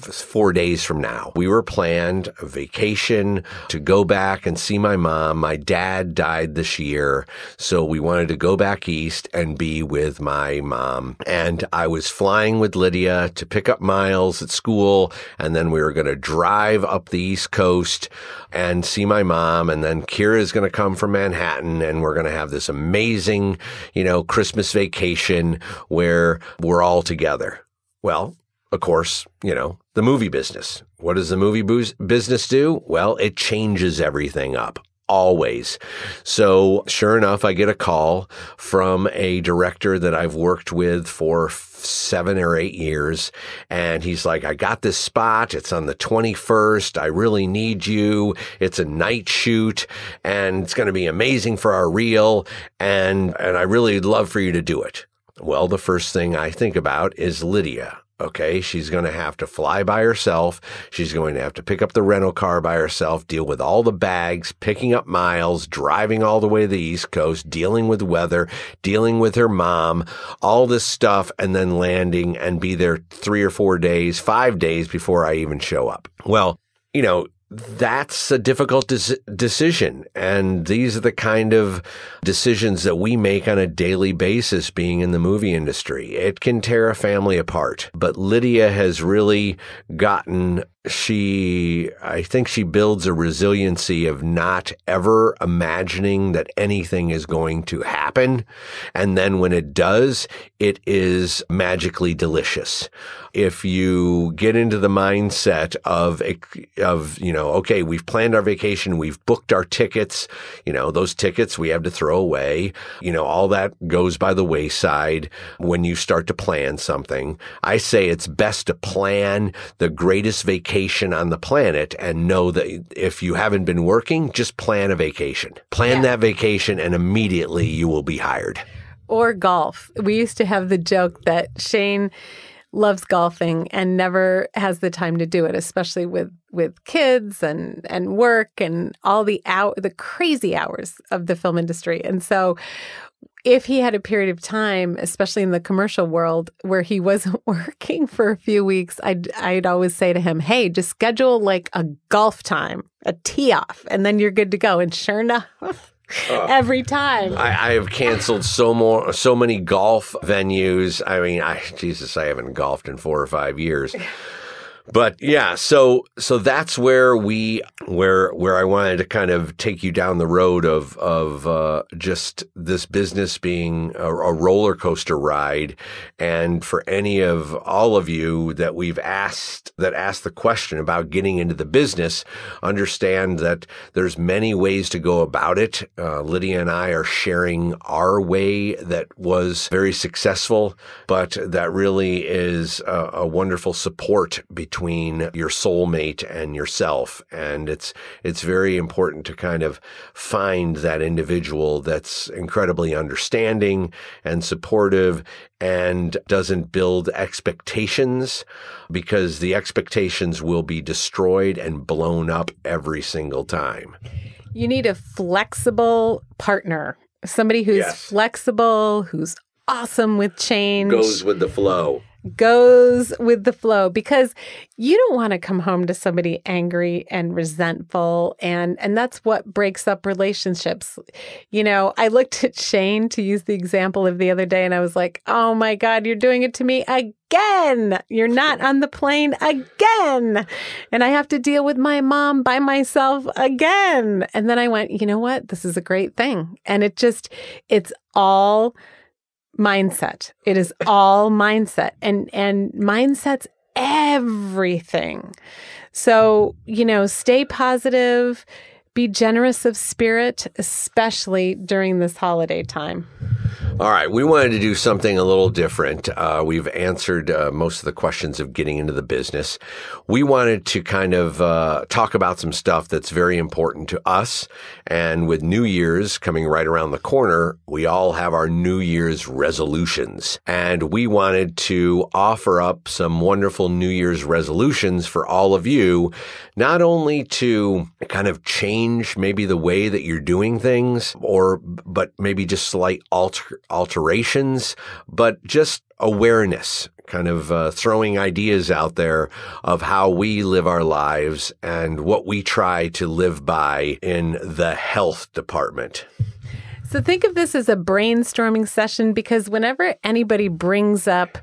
Speaker 1: four days from now. We were planned a vacation to go back and see my mom. My dad died this year. So we wanted to go back east and be with my mom. And I was flying with Lydia to pick up Miles at school. And then we were going to drive up the East Coast and see my mom. And then Kira is going to come from Manhattan and we're going to have this amazing, you know, Christmas vacation where we're all together. Well, of course, you know, the movie business. What does the movie business do? Well, it changes everything up always. So sure enough, I get a call from a director that I've worked with for seven or eight years. And he's like, I got this spot. It's on the 21st. I really need you. It's a night shoot and it's going to be amazing for our reel. And, and I really love for you to do it. Well, the first thing I think about is Lydia. Okay. She's going to have to fly by herself. She's going to have to pick up the rental car by herself, deal with all the bags, picking up miles, driving all the way to the East Coast, dealing with weather, dealing with her mom, all this stuff, and then landing and be there three or four days, five days before I even show up. Well, you know, that's a difficult des- decision. And these are the kind of decisions that we make on a daily basis being in the movie industry. It can tear a family apart, but Lydia has really gotten she, I think she builds a resiliency of not ever imagining that anything is going to happen. And then when it does, it is magically delicious. If you get into the mindset of, of, you know, okay, we've planned our vacation, we've booked our tickets, you know, those tickets we have to throw away, you know, all that goes by the wayside when you start to plan something. I say it's best to plan the greatest vacation vacation on the planet and know that if you haven't been working, just plan a vacation. Plan yeah. that vacation and immediately you will be hired.
Speaker 2: Or golf. We used to have the joke that Shane loves golfing and never has the time to do it, especially with with kids and and work and all the out the crazy hours of the film industry. And so if he had a period of time, especially in the commercial world, where he wasn't working for a few weeks, I'd I'd always say to him, "Hey, just schedule like a golf time, a tee off, and then you're good to go." And sure enough. Uh, every time.
Speaker 1: I, I, have canceled so more, so many golf venues. I mean, I Jesus, I haven't golfed in four or five years. But yeah, so so that's where we where where I wanted to kind of take you down the road of of uh, just this business being a, a, roller coaster ride, and for any of all of you that we've asked that asked the question about getting into the business, understand that there's many ways to go about it. Uh, Lydia and I are sharing our way that was very successful, but that really is a, a wonderful support between between your soulmate and yourself. And it's, it's very important to kind of find that individual that's incredibly understanding and supportive and doesn't build expectations because the expectations will be destroyed and blown up every single time.
Speaker 2: You need a flexible partner, somebody who's yes. flexible, who's awesome with change,
Speaker 1: goes with the flow
Speaker 2: goes with the flow because you don't want to come home to somebody angry and resentful and and that's what breaks up relationships. You know, I looked at Shane to use the example of the other day and I was like, "Oh my god, you're doing it to me again. You're not on the plane again. And I have to deal with my mom by myself again." And then I went, "You know what? This is a great thing." And it just it's all mindset. It is all mindset and and mindset's everything. So, you know, stay positive, be generous of spirit, especially during this holiday time.
Speaker 1: All right, we wanted to do something a little different. Uh, we've answered uh, most of the questions of getting into the business. We wanted to kind of uh, talk about some stuff that's very important to us. And with New Year's coming right around the corner, we all have our New Year's resolutions. And we wanted to offer up some wonderful New Year's resolutions for all of you, not only to kind of change maybe the way that you're doing things or, but maybe just slight alter alterations, but just awareness, kind of uh, throwing ideas out there of how we live our lives and what we try to live by in the health department.
Speaker 2: So think of this as a brainstorming session because whenever anybody brings up,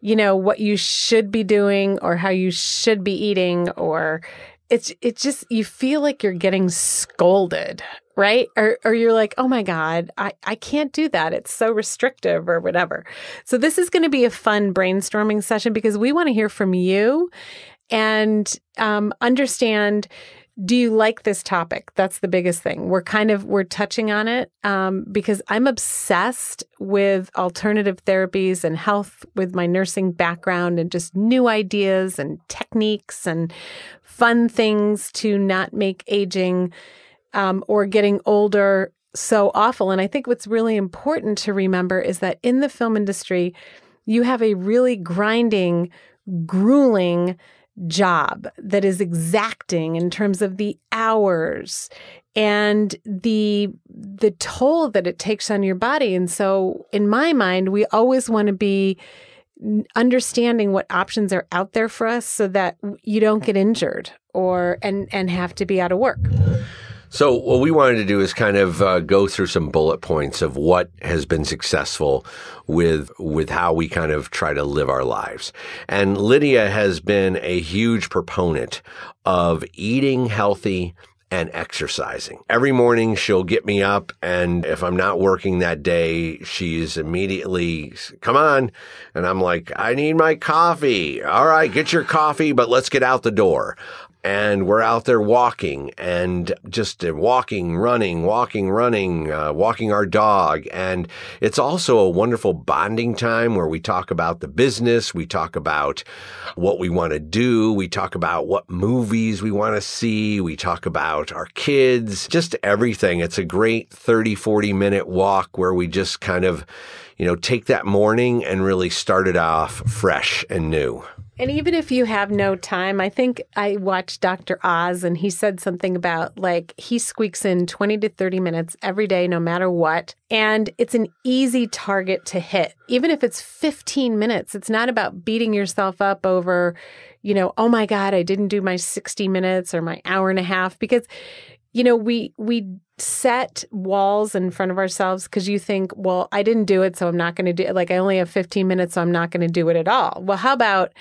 Speaker 2: you know, what you should be doing or how you should be eating or it's it just you feel like you're getting scolded right? Or or you're like oh my god i i can't do that. It's so restrictive or whatever. So this is going to be a fun brainstorming session because we want to hear from you and um, understand do you like this topic? That's the biggest thing. We're kind of we're touching on it um, because i'm obsessed with alternative therapies and health with my nursing background and just new ideas and techniques and fun things to not make aging um, or getting older so awful. And i think what's really important to remember is that in the film industry you have a really grinding grueling job that is exacting in terms of the hours and the the toll that it takes on your body. And so in my mind we always want to be understanding what options are out there for us so that you don't get injured or and and have to be out of work
Speaker 1: so what we wanted to do is kind of uh, go through some bullet points of what has been successful with with how we kind of try to live our lives. And Lydia has been a huge proponent of eating healthy and exercising. Every morning she'll get me up and if I'm not working that day, she's immediately, come on. And I'm like, I need my coffee. All right, get your coffee, but let's get out the door and we're out there walking and just walking, running, walking, running, uh, walking our dog. And it's also a wonderful bonding time where we talk about the business. We talk about what we want to do. We talk about what movies we want to see. We talk about our kids, just everything. It's a great 30, 40 minute walk where we just kind of, you know, take that morning and really start it off fresh and new.
Speaker 2: And even if you have no time, I think I watched Dr. Oz and he said something about like he squeaks in 20 to 30 minutes every day, no matter what. And it's an easy target to hit. Even if it's 15 minutes, it's not about beating yourself up over, you know, oh my God, I didn't do my 60 minutes or my hour and a half because, you know, we, we, set walls in front of ourselves because you think, well, I didn't do it, so I'm not going to do it. Like, I only have 15 minutes, so I'm not going to do it at all. Well, how about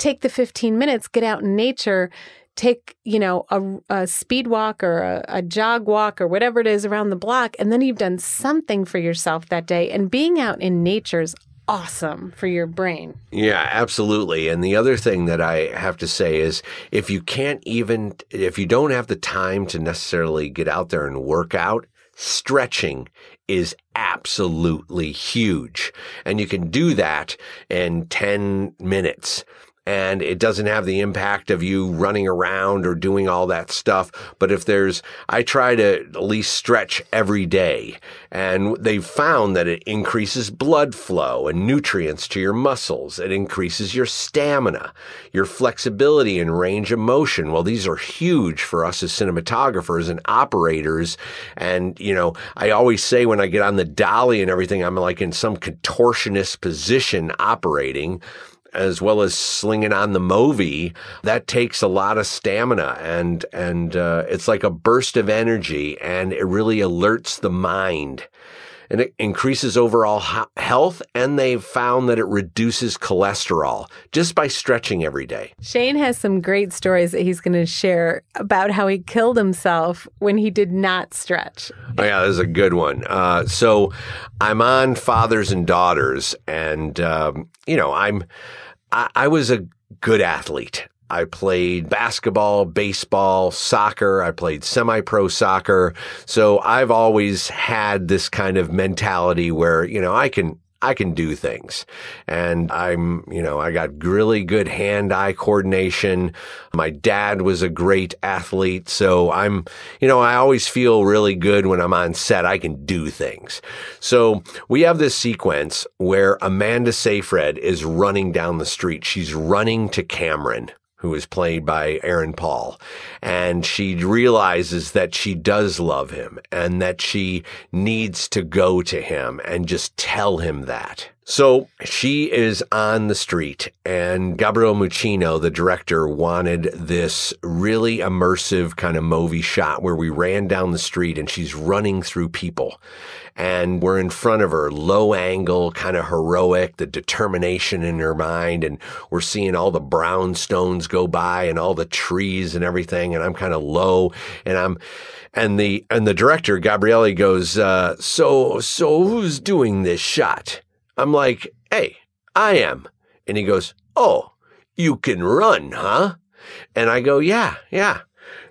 Speaker 2: take the 15 minutes, get out in nature, take, you know, a, a speed walk or a, a, jog walk or whatever it is around the block. And then you've done something for yourself that day. And being out in nature is awesome for your brain.
Speaker 1: Yeah, absolutely. And the other thing that I have to say is if you can't even, if you don't have the time to necessarily get out there and work out, stretching is absolutely huge. And you can do that in 10 minutes and it doesn't have the impact of you running around or doing all that stuff. But if there's, I try to at least stretch every day and they've found that it increases blood flow and nutrients to your muscles. It increases your stamina, your flexibility and range of motion. Well, these are huge for us as cinematographers and operators. And, you know, I always say when I get on the dolly and everything, I'm like in some contortionist position operating as well as slinging on the Movi, that takes a lot of stamina and and uh, it's like a burst of energy, and it really alerts the mind. And it increases overall health, and they've found that it reduces cholesterol just by stretching every day.
Speaker 2: Shane has some great stories that he's going to share about how he killed himself when he did not stretch.
Speaker 1: Oh, yeah, this is a good one. Uh, so I'm on Fathers and Daughters, and, um, you know, I'm I, I was a good athlete. I played basketball, baseball, soccer. I played semi pro soccer. So I've always had this kind of mentality where, you know, I can, I can do things. And I'm, you know, I got really good hand eye coordination. My dad was a great athlete. So I'm, you know, I always feel really good when I'm on set. I can do things. So we have this sequence where Amanda Seyfried is running down the street. She's running to Cameron who is played by Aaron Paul. And she realizes that she does love him and that she needs to go to him and just tell him that. So she is on the street and Gabriel Muccino, the director, wanted this really immersive kind of movie shot where we ran down the street and she's running through people and we're in front of her, low angle, kind of heroic, the determination in her mind. And we're seeing all the brownstones go by and all the trees and everything. And I'm kind of low and I'm, and the, and the director, Gabriele goes, uh, so, so who's doing this shot? I'm like, hey, I am. And he goes, oh, you can run, huh? And I go, yeah, yeah.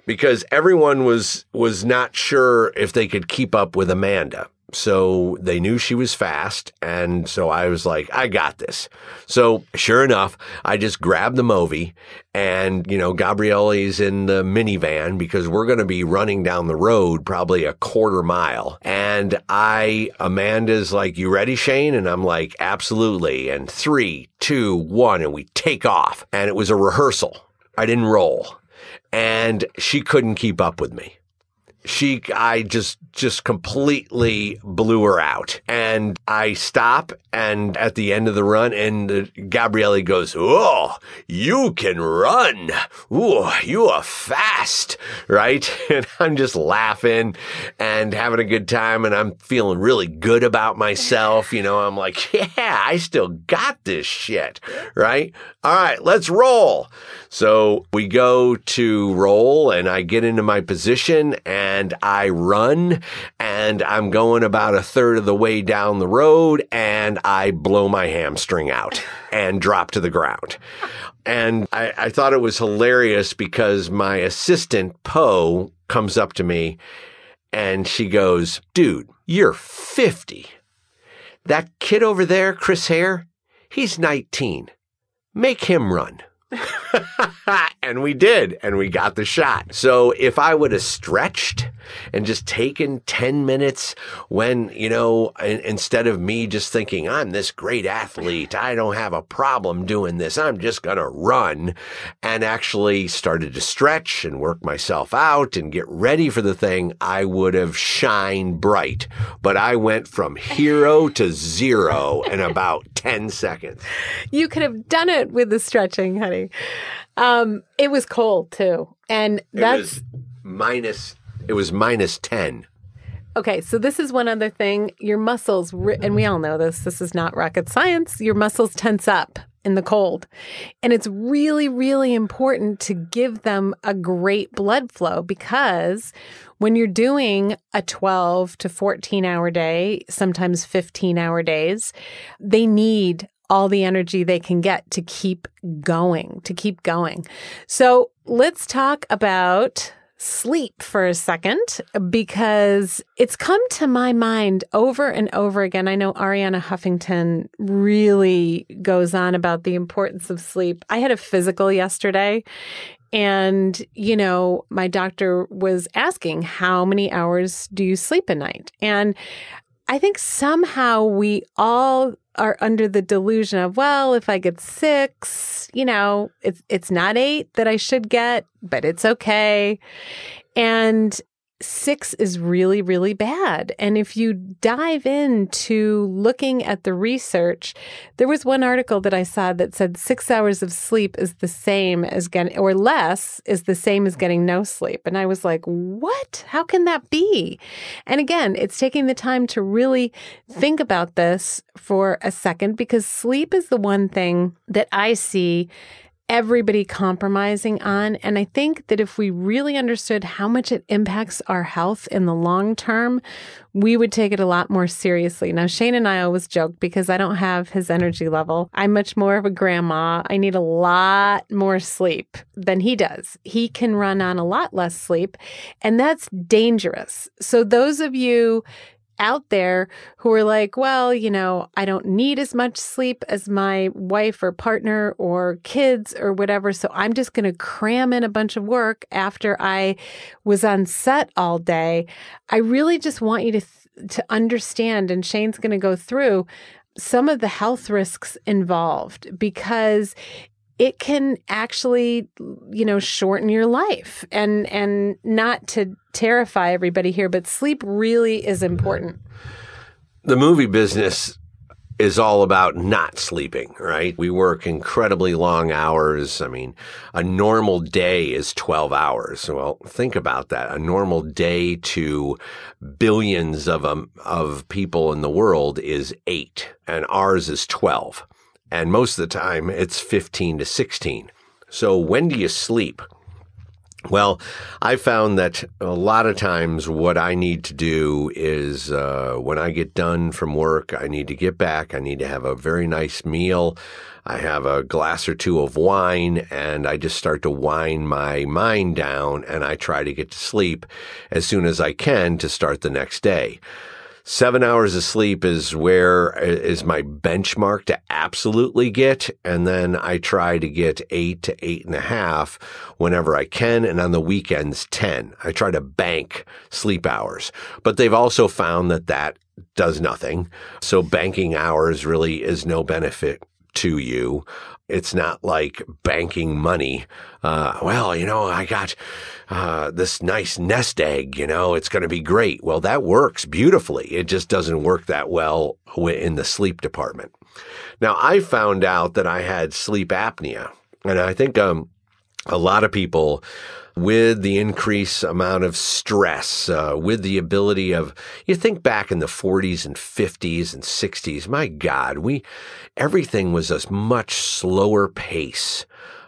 Speaker 1: Because everyone was, was not sure if they could keep up with Amanda. So they knew she was fast. And so I was like, I got this. So sure enough, I just grabbed the Movi and, you know, Gabriele's in the minivan because we're going to be running down the road probably a quarter mile. And I, Amanda's like, you ready, Shane? And I'm like, absolutely. And three, two, one, and we take off. And it was a rehearsal. I didn't roll and she couldn't keep up with me she, I just, just completely blew her out. And I stop and at the end of the run and Gabriele goes, Oh, you can run. Ooh, you are fast. Right. And I'm just laughing and having a good time. And I'm feeling really good about myself. You know, I'm like, yeah, I still got this shit. Right. All right, let's roll. So we go to roll and I get into my position and I run and I'm going about a third of the way down the road and I blow my hamstring out and drop to the ground. And I, I thought it was hilarious because my assistant, Poe, comes up to me and she goes, dude, you're 50. That kid over there, Chris Hare, he's 19. Make him run. and we did, and we got the shot. So if I would have stretched and just taken 10 minutes when, you know, instead of me just thinking, I'm this great athlete, I don't have a problem doing this, I'm just going to run, and actually started to stretch and work myself out and get ready for the thing, I would have shined bright. But I went from hero to zero in about 10 seconds.
Speaker 2: You could have done it with the stretching, honey. Um, it was cold too, and that's
Speaker 1: minus. It was minus ten.
Speaker 2: Okay, so this is one other thing. Your muscles, and we all know this. This is not rocket science. Your muscles tense up in the cold. And it's really, really important to give them a great blood flow because when you're doing a 12 to 14 hour day, sometimes 15 hour days, they need all the energy they can get to keep going, to keep going. So let's talk about sleep for a second because it's come to my mind over and over again. I know Arianna Huffington really goes on about the importance of sleep. I had a physical yesterday and, you know, my doctor was asking, how many hours do you sleep a night? And I think somehow we all are under the delusion of, well, if I get six, you know, it's it's not eight that I should get, but it's okay. And six is really, really bad. And if you dive into looking at the research, there was one article that I saw that said six hours of sleep is the same as getting, or less is the same as getting no sleep. And I was like, what? How can that be? And again, it's taking the time to really think about this for a second because sleep is the one thing that I see everybody compromising on. And I think that if we really understood how much it impacts our health in the long term, we would take it a lot more seriously. Now, Shane and I always joke because I don't have his energy level. I'm much more of a grandma. I need a lot more sleep than he does. He can run on a lot less sleep, and that's dangerous. So, those of you out there who are like, well, you know, I don't need as much sleep as my wife or partner or kids or whatever. So I'm just going to cram in a bunch of work after I was on set all day. I really just want you to, th- to understand, and Shane's going to go through some of the health risks involved because it can actually you know shorten your life and and not to terrify everybody here but sleep really is important
Speaker 1: the movie business is all about not sleeping, right? We work incredibly long hours. I mean, a normal day is 12 hours. Well, think about that. A normal day to billions of um, of people in the world is 8 and ours is 12. And most of the time it's 15 to 16. So when do you sleep? Well, I found that a lot of times what I need to do is uh, when I get done from work, I need to get back. I need to have a very nice meal. I have a glass or two of wine and I just start to wind my mind down and I try to get to sleep as soon as I can to start the next day. Seven hours of sleep is where is my benchmark to absolutely get. And then I try to get eight to eight and a half whenever I can. And on the weekends, 10. I try to bank sleep hours, but they've also found that that does nothing. So banking hours really is no benefit to you. It's not like banking money. Uh, well, you know, I got uh, this nice nest egg, you know, it's going to be great. Well, that works beautifully. It just doesn't work that well in the sleep department. Now, I found out that I had sleep apnea, and I think um, a lot of people with the increased amount of stress, uh, with the ability of, you think back in the 40s and 50s and 60s, my God, we, everything was a much slower pace.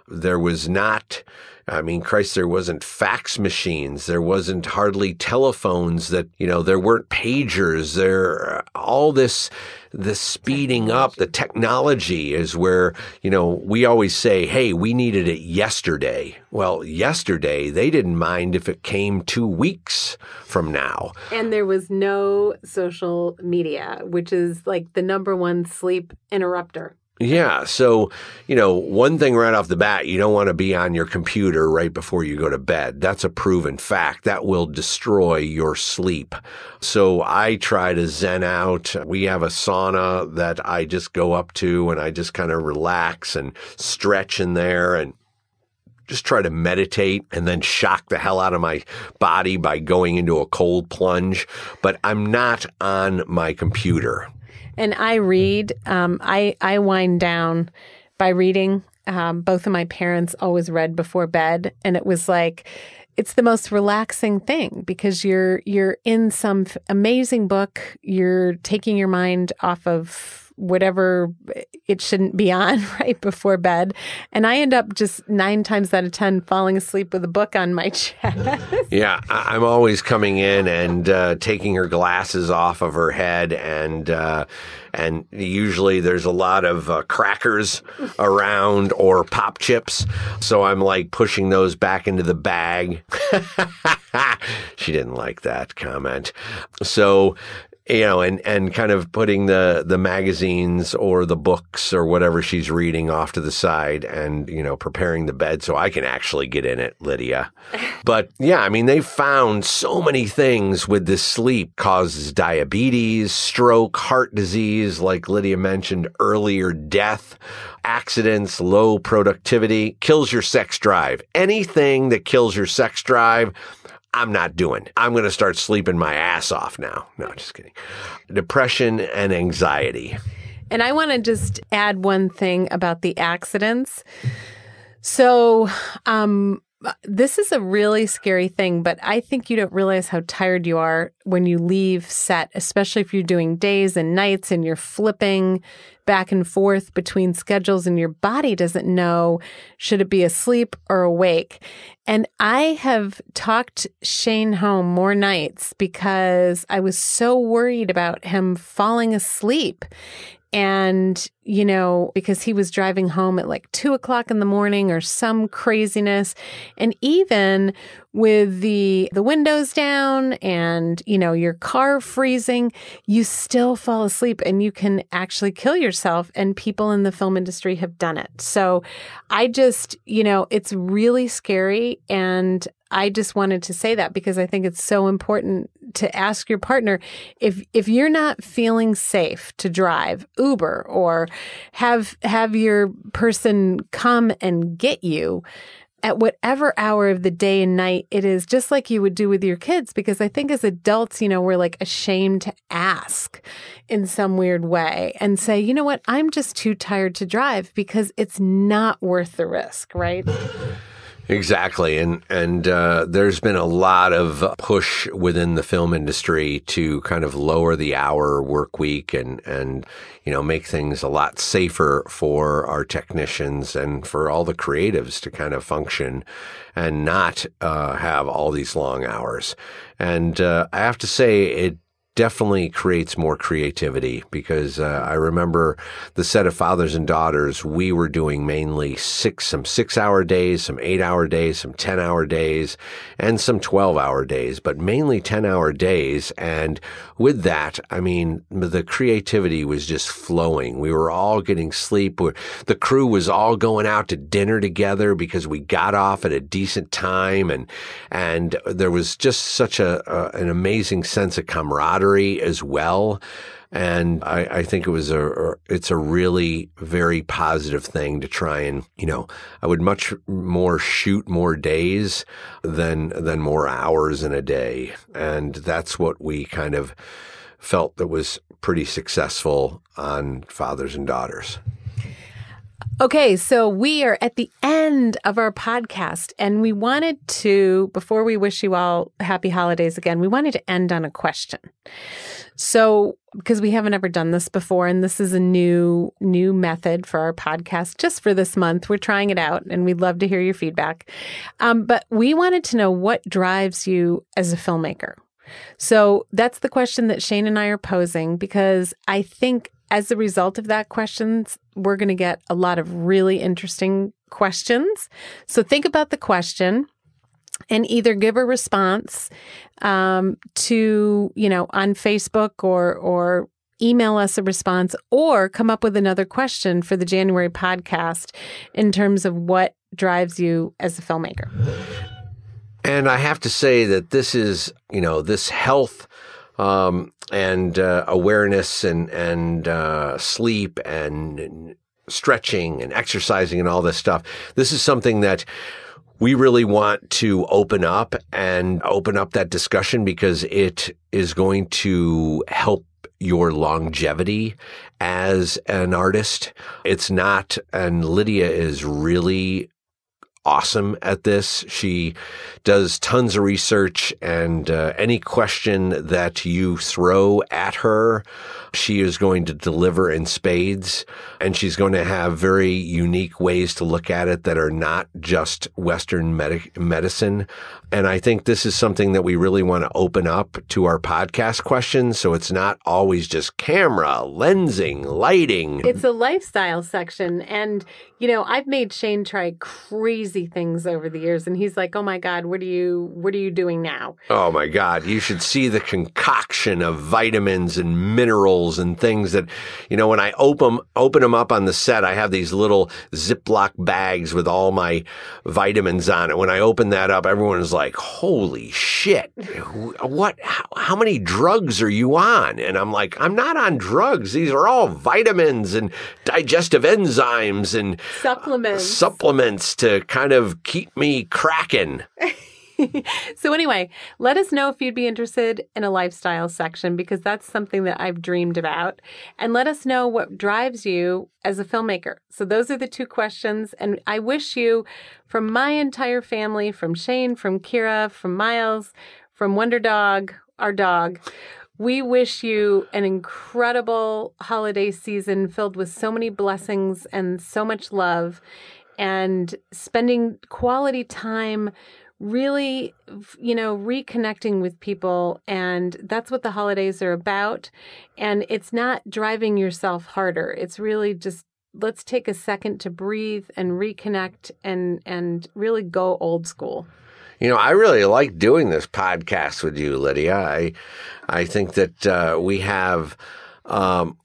Speaker 1: There was not, I mean, Christ, there wasn't fax machines. There wasn't hardly telephones that, you know, there weren't pagers. There, all this, the speeding up, the technology is where, you know, we always say, Hey, we needed it yesterday. Well, yesterday, they didn't mind if it came two weeks from now.
Speaker 2: And there was no social media, which is like the number one sleep interrupter.
Speaker 1: Yeah. So, you know, one thing right off the bat, you don't want to be on your computer right before you go to bed. That's a proven fact. That will destroy your sleep. So I try to zen out. We have a sauna that I just go up to and I just kind of relax and stretch in there and just try to meditate and then shock the hell out of my body by going into a cold plunge. But I'm not on my computer.
Speaker 2: And I read. Um, I I wind down by reading. Um, both of my parents always read before bed, and it was like it's the most relaxing thing because you're you're in some amazing book. You're taking your mind off of whatever it shouldn't be on right before bed. And I end up just nine times out of 10 falling asleep with a book on my chest.
Speaker 1: yeah, I'm always coming in and uh, taking her glasses off of her head. And, uh, and usually there's a lot of uh, crackers around or pop chips. So I'm like pushing those back into the bag. she didn't like that comment. So you know, and, and kind of putting the, the magazines or the books or whatever she's reading off to the side and, you know, preparing the bed so I can actually get in it, Lydia. But yeah, I mean, they found so many things with this sleep causes diabetes, stroke, heart disease, like Lydia mentioned earlier, death, accidents, low productivity, kills your sex drive. Anything that kills your sex drive, I'm not doing. I'm going to start sleeping my ass off now. No, just kidding. Depression and anxiety.
Speaker 2: And I want to just add one thing about the accidents. So, um, Uh, this is a really scary thing, but I think you don't realize how tired you are when you leave set, especially if you're doing days and nights and you're flipping back and forth between schedules and your body doesn't know should it be asleep or awake. And I have talked Shane home more nights because I was so worried about him falling asleep. And, you know, because he was driving home at like two o'clock in the morning or some craziness. And even with the, the windows down and, you know, your car freezing, you still fall asleep and you can actually kill yourself. And people in the film industry have done it. So I just, you know, it's really scary. And I just wanted to say that because I think it's so important to ask your partner if if you're not feeling safe to drive Uber or have have your person come and get you at whatever hour of the day and night it is, just like you would do with your kids. Because I think as adults, you know, we're like ashamed to ask in some weird way and say, you know what, I'm just too tired to drive because it's not worth the risk, right?
Speaker 1: Exactly, and and uh, there's been a lot of push within the film industry to kind of lower the hour work week and and you know make things a lot safer for our technicians and for all the creatives to kind of function and not uh, have all these long hours. And uh, I have to say, it definitely creates more creativity because uh, I remember the set of fathers and daughters we were doing mainly six some six hour days some eight hour days some 10 hour days and some 12 hour days but mainly 10 hour days. And with that I mean the creativity was just flowing. We were all getting sleep. The crew was all going out to dinner together because we got off at a decent time and and there was just such a, a an amazing sense of camaraderie as well. And I, I, think it was a, it's a really very positive thing to try and, you know, I would much more shoot more days than, than more hours in a day. And that's what we kind of felt that was pretty successful on fathers and daughters.
Speaker 2: Okay, so we are at the end of our podcast, and we wanted to, before we wish you all happy holidays again, we wanted to end on a question. So, because we haven't ever done this before, and this is a new new method for our podcast, just for this month, we're trying it out, and we'd love to hear your feedback. Um, but we wanted to know what drives you as a filmmaker. So that's the question that Shane and I are posing because I think as a result of that questions, we're going to get a lot of really interesting questions. So think about the question and either give a response um, to, you know, on Facebook or, or email us a response or come up with another question for the January podcast in terms of what drives you as a filmmaker.
Speaker 1: And I have to say that this is, you know, this health um, and uh, awareness and and uh, sleep and stretching and exercising and all this stuff. This is something that we really want to open up and open up that discussion because it is going to help your longevity as an artist. It's not, and Lydia is really awesome at this. She does tons of research and uh, any question that you throw at her, she is going to deliver in spades and she's going to have very unique ways to look at it that are not just Western med- medicine. And I think this is something that we really want to open up to our podcast questions. So it's not always just camera, lensing, lighting.
Speaker 2: It's a lifestyle section. And, you know, I've made Shane try crazy things over the years. And he's like, oh my God, what are you, what are you doing now?
Speaker 1: Oh my God. You should see the concoction of vitamins and minerals and things that, you know, when I open, open them up on the set, I have these little Ziploc bags with all my vitamins on it. When I open that up, everyone is like, like, holy shit, what, how, how, many drugs are you on? And I'm like, I'm not on drugs. These are all vitamins and digestive enzymes and
Speaker 2: supplements,
Speaker 1: supplements to kind of keep me cracking.
Speaker 2: so, anyway, let us know if you'd be interested in a lifestyle section because that's something that I've dreamed about. And let us know what drives you as a filmmaker. So, those are the two questions. And I wish you, from my entire family, from Shane, from Kira, from Miles, from Wonder Dog, our dog, we wish you an incredible holiday season filled with so many blessings and so much love and spending quality time really you know reconnecting with people. And that's what the holidays are about. And it's not driving yourself harder. It's really just let's take a second to breathe and reconnect and and really go old school
Speaker 1: you know, I really like doing this podcast with you, Lydia. I, I think that uh, we have, um,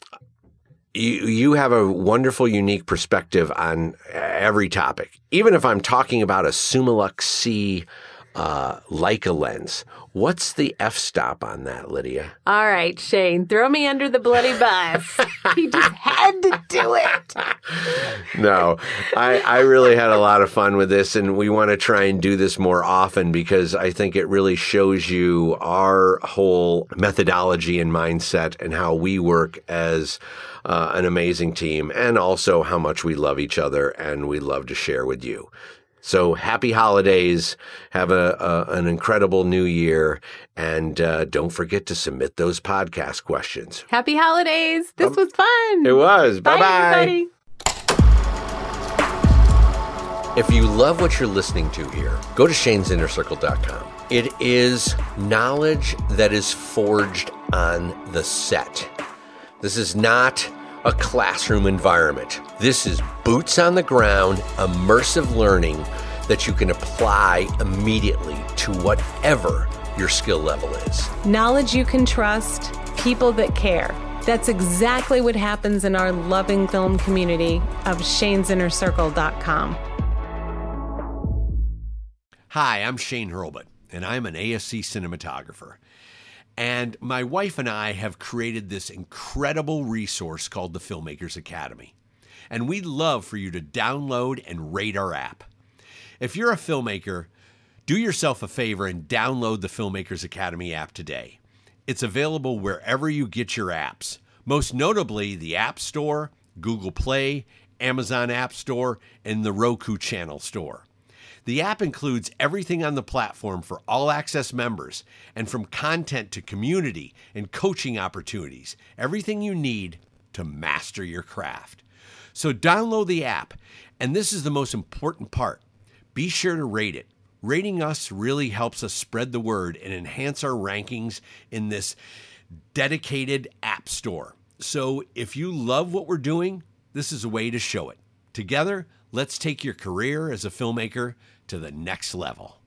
Speaker 1: you, you have a wonderful, unique perspective on every topic. Even if I'm talking about a Summilux C uh, Leica lens. What's the f stop on that, Lydia?
Speaker 2: All right, Shane, throw me under the bloody bus. he just had to do it.
Speaker 1: no, I, I really had a lot of fun with this, and we want to try and do this more often because I think it really shows you our whole methodology and mindset and how we work as uh, an amazing team, and also how much we love each other and we love to share with you. So happy holidays. Have a, a an incredible new year. And uh, don't forget to submit those podcast questions.
Speaker 2: Happy holidays. This um, was fun.
Speaker 1: It was. Bye bye. If you love what you're listening to here, go to shanesinnercircle.com. It is knowledge that is forged on the set. This is not a classroom environment. This is boots on the ground, immersive learning that you can apply immediately to whatever your skill level is.
Speaker 2: Knowledge you can trust, people that care. That's exactly what happens in our loving film community of shanesinnercircle.com.
Speaker 1: Hi, I'm Shane Hurlbut, and I'm an ASC cinematographer. And my wife and I have created this incredible resource called the Filmmakers Academy. And we'd love for you to download and rate our app. If you're a filmmaker, do yourself a favor and download the Filmmakers Academy app today. It's available wherever you get your apps, most notably the App Store, Google Play, Amazon App Store, and the Roku Channel Store. The app includes everything on the platform for all access members, and from content to community and coaching opportunities, everything you need to master your craft. So download the app, and this is the most important part be sure to rate it. Rating us really helps us spread the word and enhance our rankings in this dedicated app store. So if you love what we're doing, this is a way to show it. Together, let's take your career as a filmmaker to the next level.